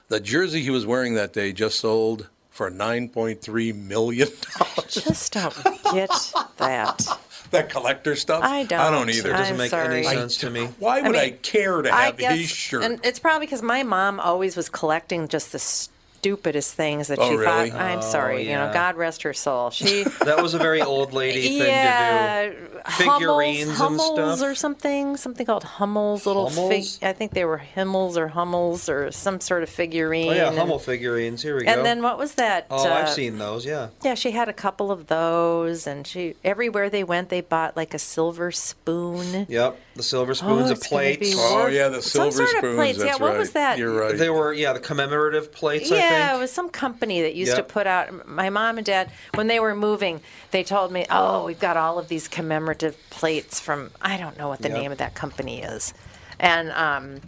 The jersey he was wearing that day just sold for 9.3 million dollars. Just don't get that. that collector stuff. I don't. I don't either. It doesn't I'm make any sorry. sense to me. Why would I, mean, care to I have guess, his shirt? and it's probably because my mom always was collecting just the stupidest things that Oh, she really? thought. I'm Oh, sorry, you know, yeah. God rest her soul. She That was a very old lady thing yeah, to do. Figurines and Hummels, Hummels stuff. or something, something called Hummels little fig. I think they were Himmels or Hummels or some sort of figurine. Oh yeah, and- Hummel figurines. Here we go. And then what was that? Oh, I've uh, seen those. Yeah. Yeah, she had a couple of those, and she everywhere they went, they bought like a silver spoon. Yep. The silver spoons Oh, of it's plates. Oh, yeah, the silver some silver sort of spoons, plates. that's yeah, what was right. that? You're right. They were yeah the commemorative plates. I Yeah, it was some company that used Yep. to put out. My mom and dad, when they were moving, they told me, "Oh, we've got all of these commemorative plates from I don't know what the Yep. name of that company is," and um,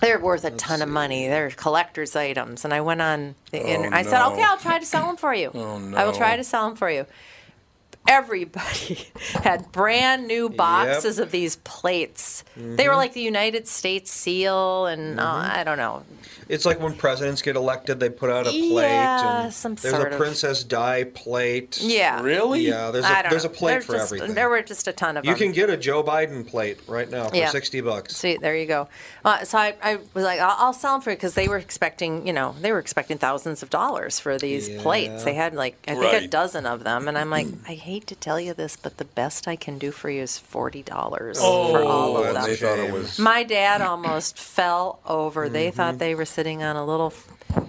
they're worth a ton of money. They're collector's items. And I went on the internet. I said, "Okay, I'll try to sell them for you. Oh, I will try to sell them for you." Everybody had brand new boxes of these plates. They were Mhm. like the United States seal, and uh, Mm-hmm. I don't know. It's like when presidents get elected, they put out a plate. Yeah, and some there's sort a of- Princess Di plate. Yeah. Really? Yeah, there's I a don't there's a know. plate There's for just- everything. There were just a ton of them. you them. can get a Joe Biden plate right now for Yeah. sixty bucks. See, there you go. Uh, so I, I was like, I'll, I'll sell them for you because they were expecting, you know, they were expecting thousands of dollars for these plates. They had like, I think a Right. dozen of them, and I'm like, I hate to tell you this, but the best I can do for you is forty dollars Oh, for all of and them. they thought it was. My dad almost fell over. They Mm-hmm. thought they were sitting on a little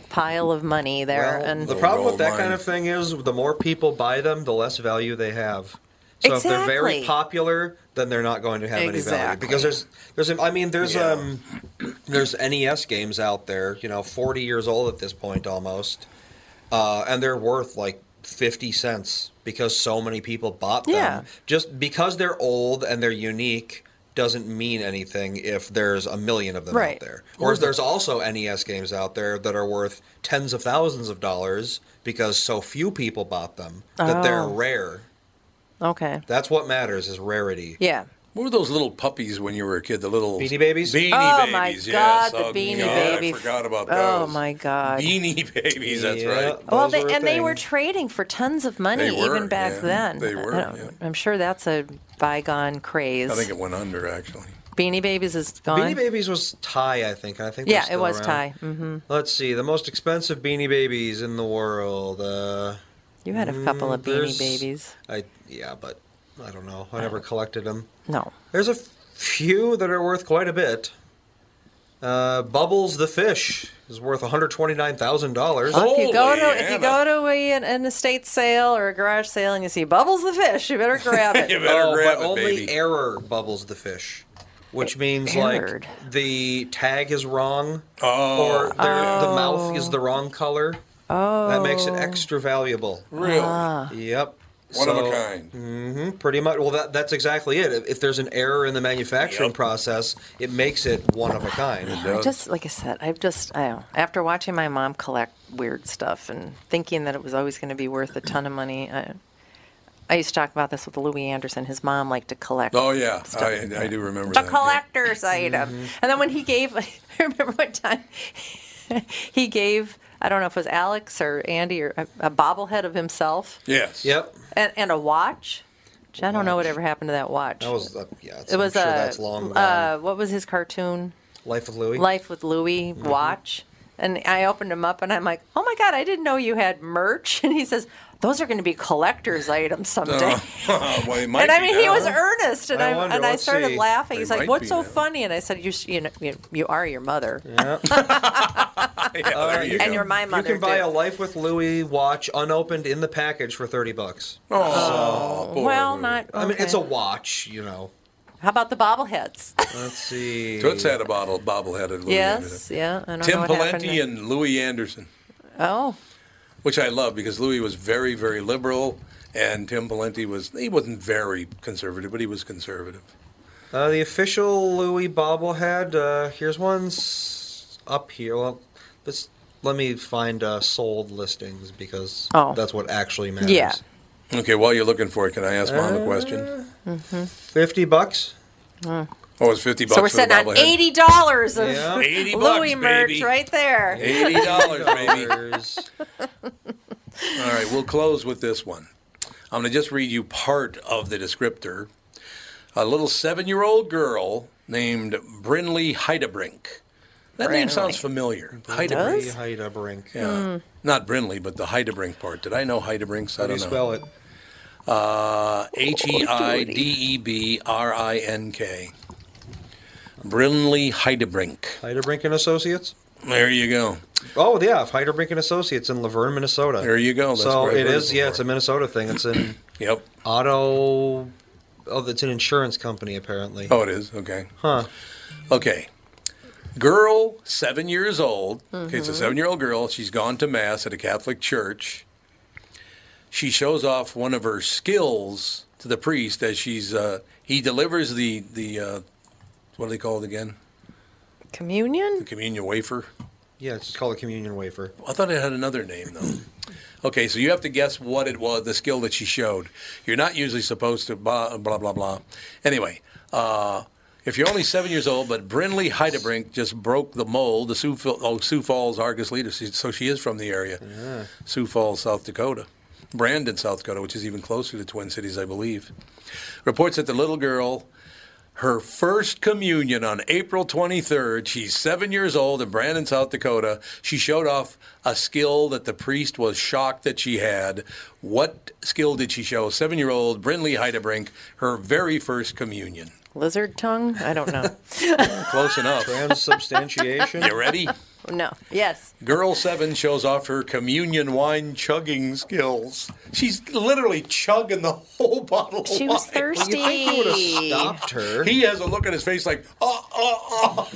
pile of money there, Well, and the problem with that kind of thing is the more people buy them, the less value they have. So if they're very popular, then they're not going to have any value because there's there's a- I mean there's Yeah. um there's NES games out there, you know, 40 years old at this point almost. Uh, and they're worth like 50 cents because so many people bought them. Yeah. Just because they're old and they're unique doesn't mean anything if there's a million of them Right. out there. Or if there's also NES games out there that are worth tens of thousands of dollars because so few people bought them that they're Oh. rare. okay, That's what matters is rarity. yeah. What were those little puppies when you were a kid? The little Beanie Babies? Beanie Oh babies. my yes. God, the Oh, Beanie God, Baby. I forgot about those. Oh my God. Beanie babies. That's Yeah, right. Well, they, were a and they were trading for tons of money were, even back yeah. then. They were, Yeah. I'm sure that's a bygone craze. I think it went under actually. Beanie Babies is gone. Beanie Babies was Ty, I think. I think. they're yeah, it was around. Ty. hmm Let's see, the most expensive Beanie Babies in the world. Uh, You had a couple of Mm, Beanie Babies. I yeah, but I don't know. I never collected them. No. There's a few that are worth quite a bit. Uh, Bubbles the fish is worth one hundred twenty nine thousand dollars. Well, if you go to if you go to a, an, an estate sale or a garage sale and you see Bubbles the fish, you better grab it. you better oh, grab but it, only baby. error bubbles the fish, which means Errored. like the tag is wrong Oh, or there- the mouth is the wrong color. Oh, That makes it extra valuable. really? Ah. Yep. One of a kind. hmm pretty much. Well, that that's exactly it. If, if there's an error in the manufacturing Yep. process, it makes it one of a kind. I just like I said, I've just I after watching my mom collect weird stuff and thinking that it was always going to be worth a ton of money. I, I used to talk about this with Louie Anderson. His mom liked to collect. Oh yeah, stuff. I, I do remember the that. collector's item. Mm-hmm. And then when he gave, I remember one time he gave, I don't know if it was Alex or Andy or a, a bobblehead of himself Yes. Yep. and, and a watch. Which I don't know whatever happened to that watch. That was uh, yeah. It's, it was I'm sure a that's long. uh, what was his cartoon? Life with Louie. Life with Louie Mm-hmm. watch. And I opened him up and I'm like, oh my God, I didn't know you had merch. And he says, those are going to be collector's items someday. Oh, well, might and I be mean, he was earnest, and I I, wonder, and I started see. laughing. They He's like, "What's so now. funny?" And I said, "You, you know, you, you are your mother, Yeah, there you and go. you're my mother You can buy too." a Life with Louie watch unopened in the package for thirty bucks. Oh, poor well, Louie. not. I mean, it's a watch, you know. How about the bobbleheads? Let's see. Toots had a bottle, bobbleheaded Louie yes, yeah. I don't Tim know what happened. Pawlenty and Louie Anderson, oh, which I love because Louie was very, very liberal, and Tim Pawlenty was he wasn't very conservative, but he was conservative. Uh, the official Louie bobblehead. Uh, here's one's up here. Well, this. Let me find uh, sold listings because Oh. that's what actually matters. Yeah. Okay, while you're looking for it, can I ask Mom a Uh, question? Fifty bucks. Oh, it's fifty bucks. so we're for sitting on eighty dollars of Yeah. 80 Louie bucks, merch baby. right there. Eighty dollars, baby. All right, we'll close with this one. I'm going to just read you part of the descriptor. A little seven-year-old girl named Brinley Heidebrink. That name sounds familiar. does? Heidebrink. Heidebrink. Yeah. Not Brinley, but the Heidebrink part. Did I know Heidebrinks? How I do you don't know. spell it? Uh, H E I D E B R I N K. Brinley Heidebrink. Heidebrink and Associates. There you go. Oh yeah, Heidebrink and Associates in Luverne, Minnesota. There you go. That's so it is. I've it heard is. it Yeah, it's a Minnesota thing. It's an Yep. auto. Oh, it's an insurance company apparently. Oh, it is. Okay. Huh. Okay. Girl, seven years old. Okay, it's a Mhm. seven year old girl. She's gone to Mass at a Catholic church. She shows off one of her skills to the priest as she's, uh, he delivers the, the uh, what do they call it again? Communion. The communion wafer. Yeah, it's called a communion wafer. I thought it had another name, though. Okay, so you have to guess what it was, the skill that she showed. You're not usually supposed to blah, blah, blah, blah. Anyway, uh, if you're only seven years old, but Brinley Heidebrink just broke the mold, the Sioux, oh, Sioux Falls Argus leader, so she is from the area. Sioux Falls, South Dakota. Brandon, South Dakota, which is even closer to Twin Cities, I believe. Reports that the little girl, her first communion on April 23rd, she's seven years old in Brandon, South Dakota. She showed off a skill that the priest was shocked that she had. What skill did she show? Seven year old Brinley Heidebrink, her very first communion. Lizard tongue? I don't know. Close enough. Transubstantiation. You ready? No. Yes. Girl seven shows off her communion wine chugging skills. She's literally chugging the whole bottle. She of was wine. thirsty. You think he would have stopped her? He has a look on his face like, oh, oh, oh.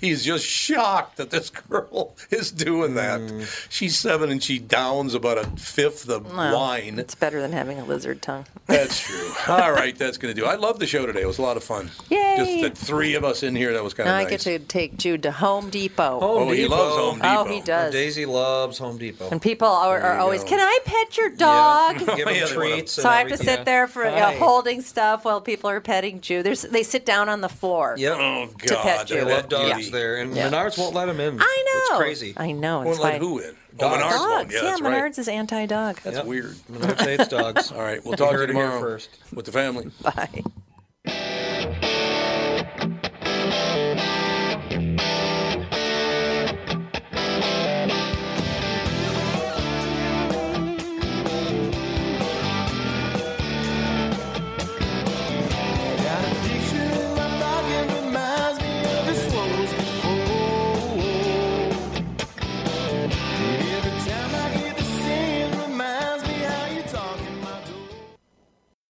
He's just shocked that this girl is doing that. Mm. She's seven and she downs about a fifth of Well, wine. It's better than having a lizard tongue. That's true. All right, that's going to do. I love the show today. It was a lot of fun. Yay. Just the three of us in here. That was kind Now of I nice. get to take Jude to Home Depot. Oh, he loves Home Oh, Depot. he does. Daisy loves Home Depot. And people are, There are you always, go. can I pet your dog? Give him Yeah, treats. So and I have to everything. sit there for you know, Hi. holding stuff while people are petting Jude. There's, they sit down on the floor. Yep. Oh, To pet God. you. They that love dogs beauty. there, and Yeah. Menards won't let them in. I know. It's crazy. I know. Won't It's let fine. who in? Oh, Dogs. Menards won't. Dogs. Yeah, Yeah, that's right. Menards is anti-dog. That's Yep. weird. Menards hates dogs. All right, we'll talk to you heard it here tomorrow first. with the family. Bye.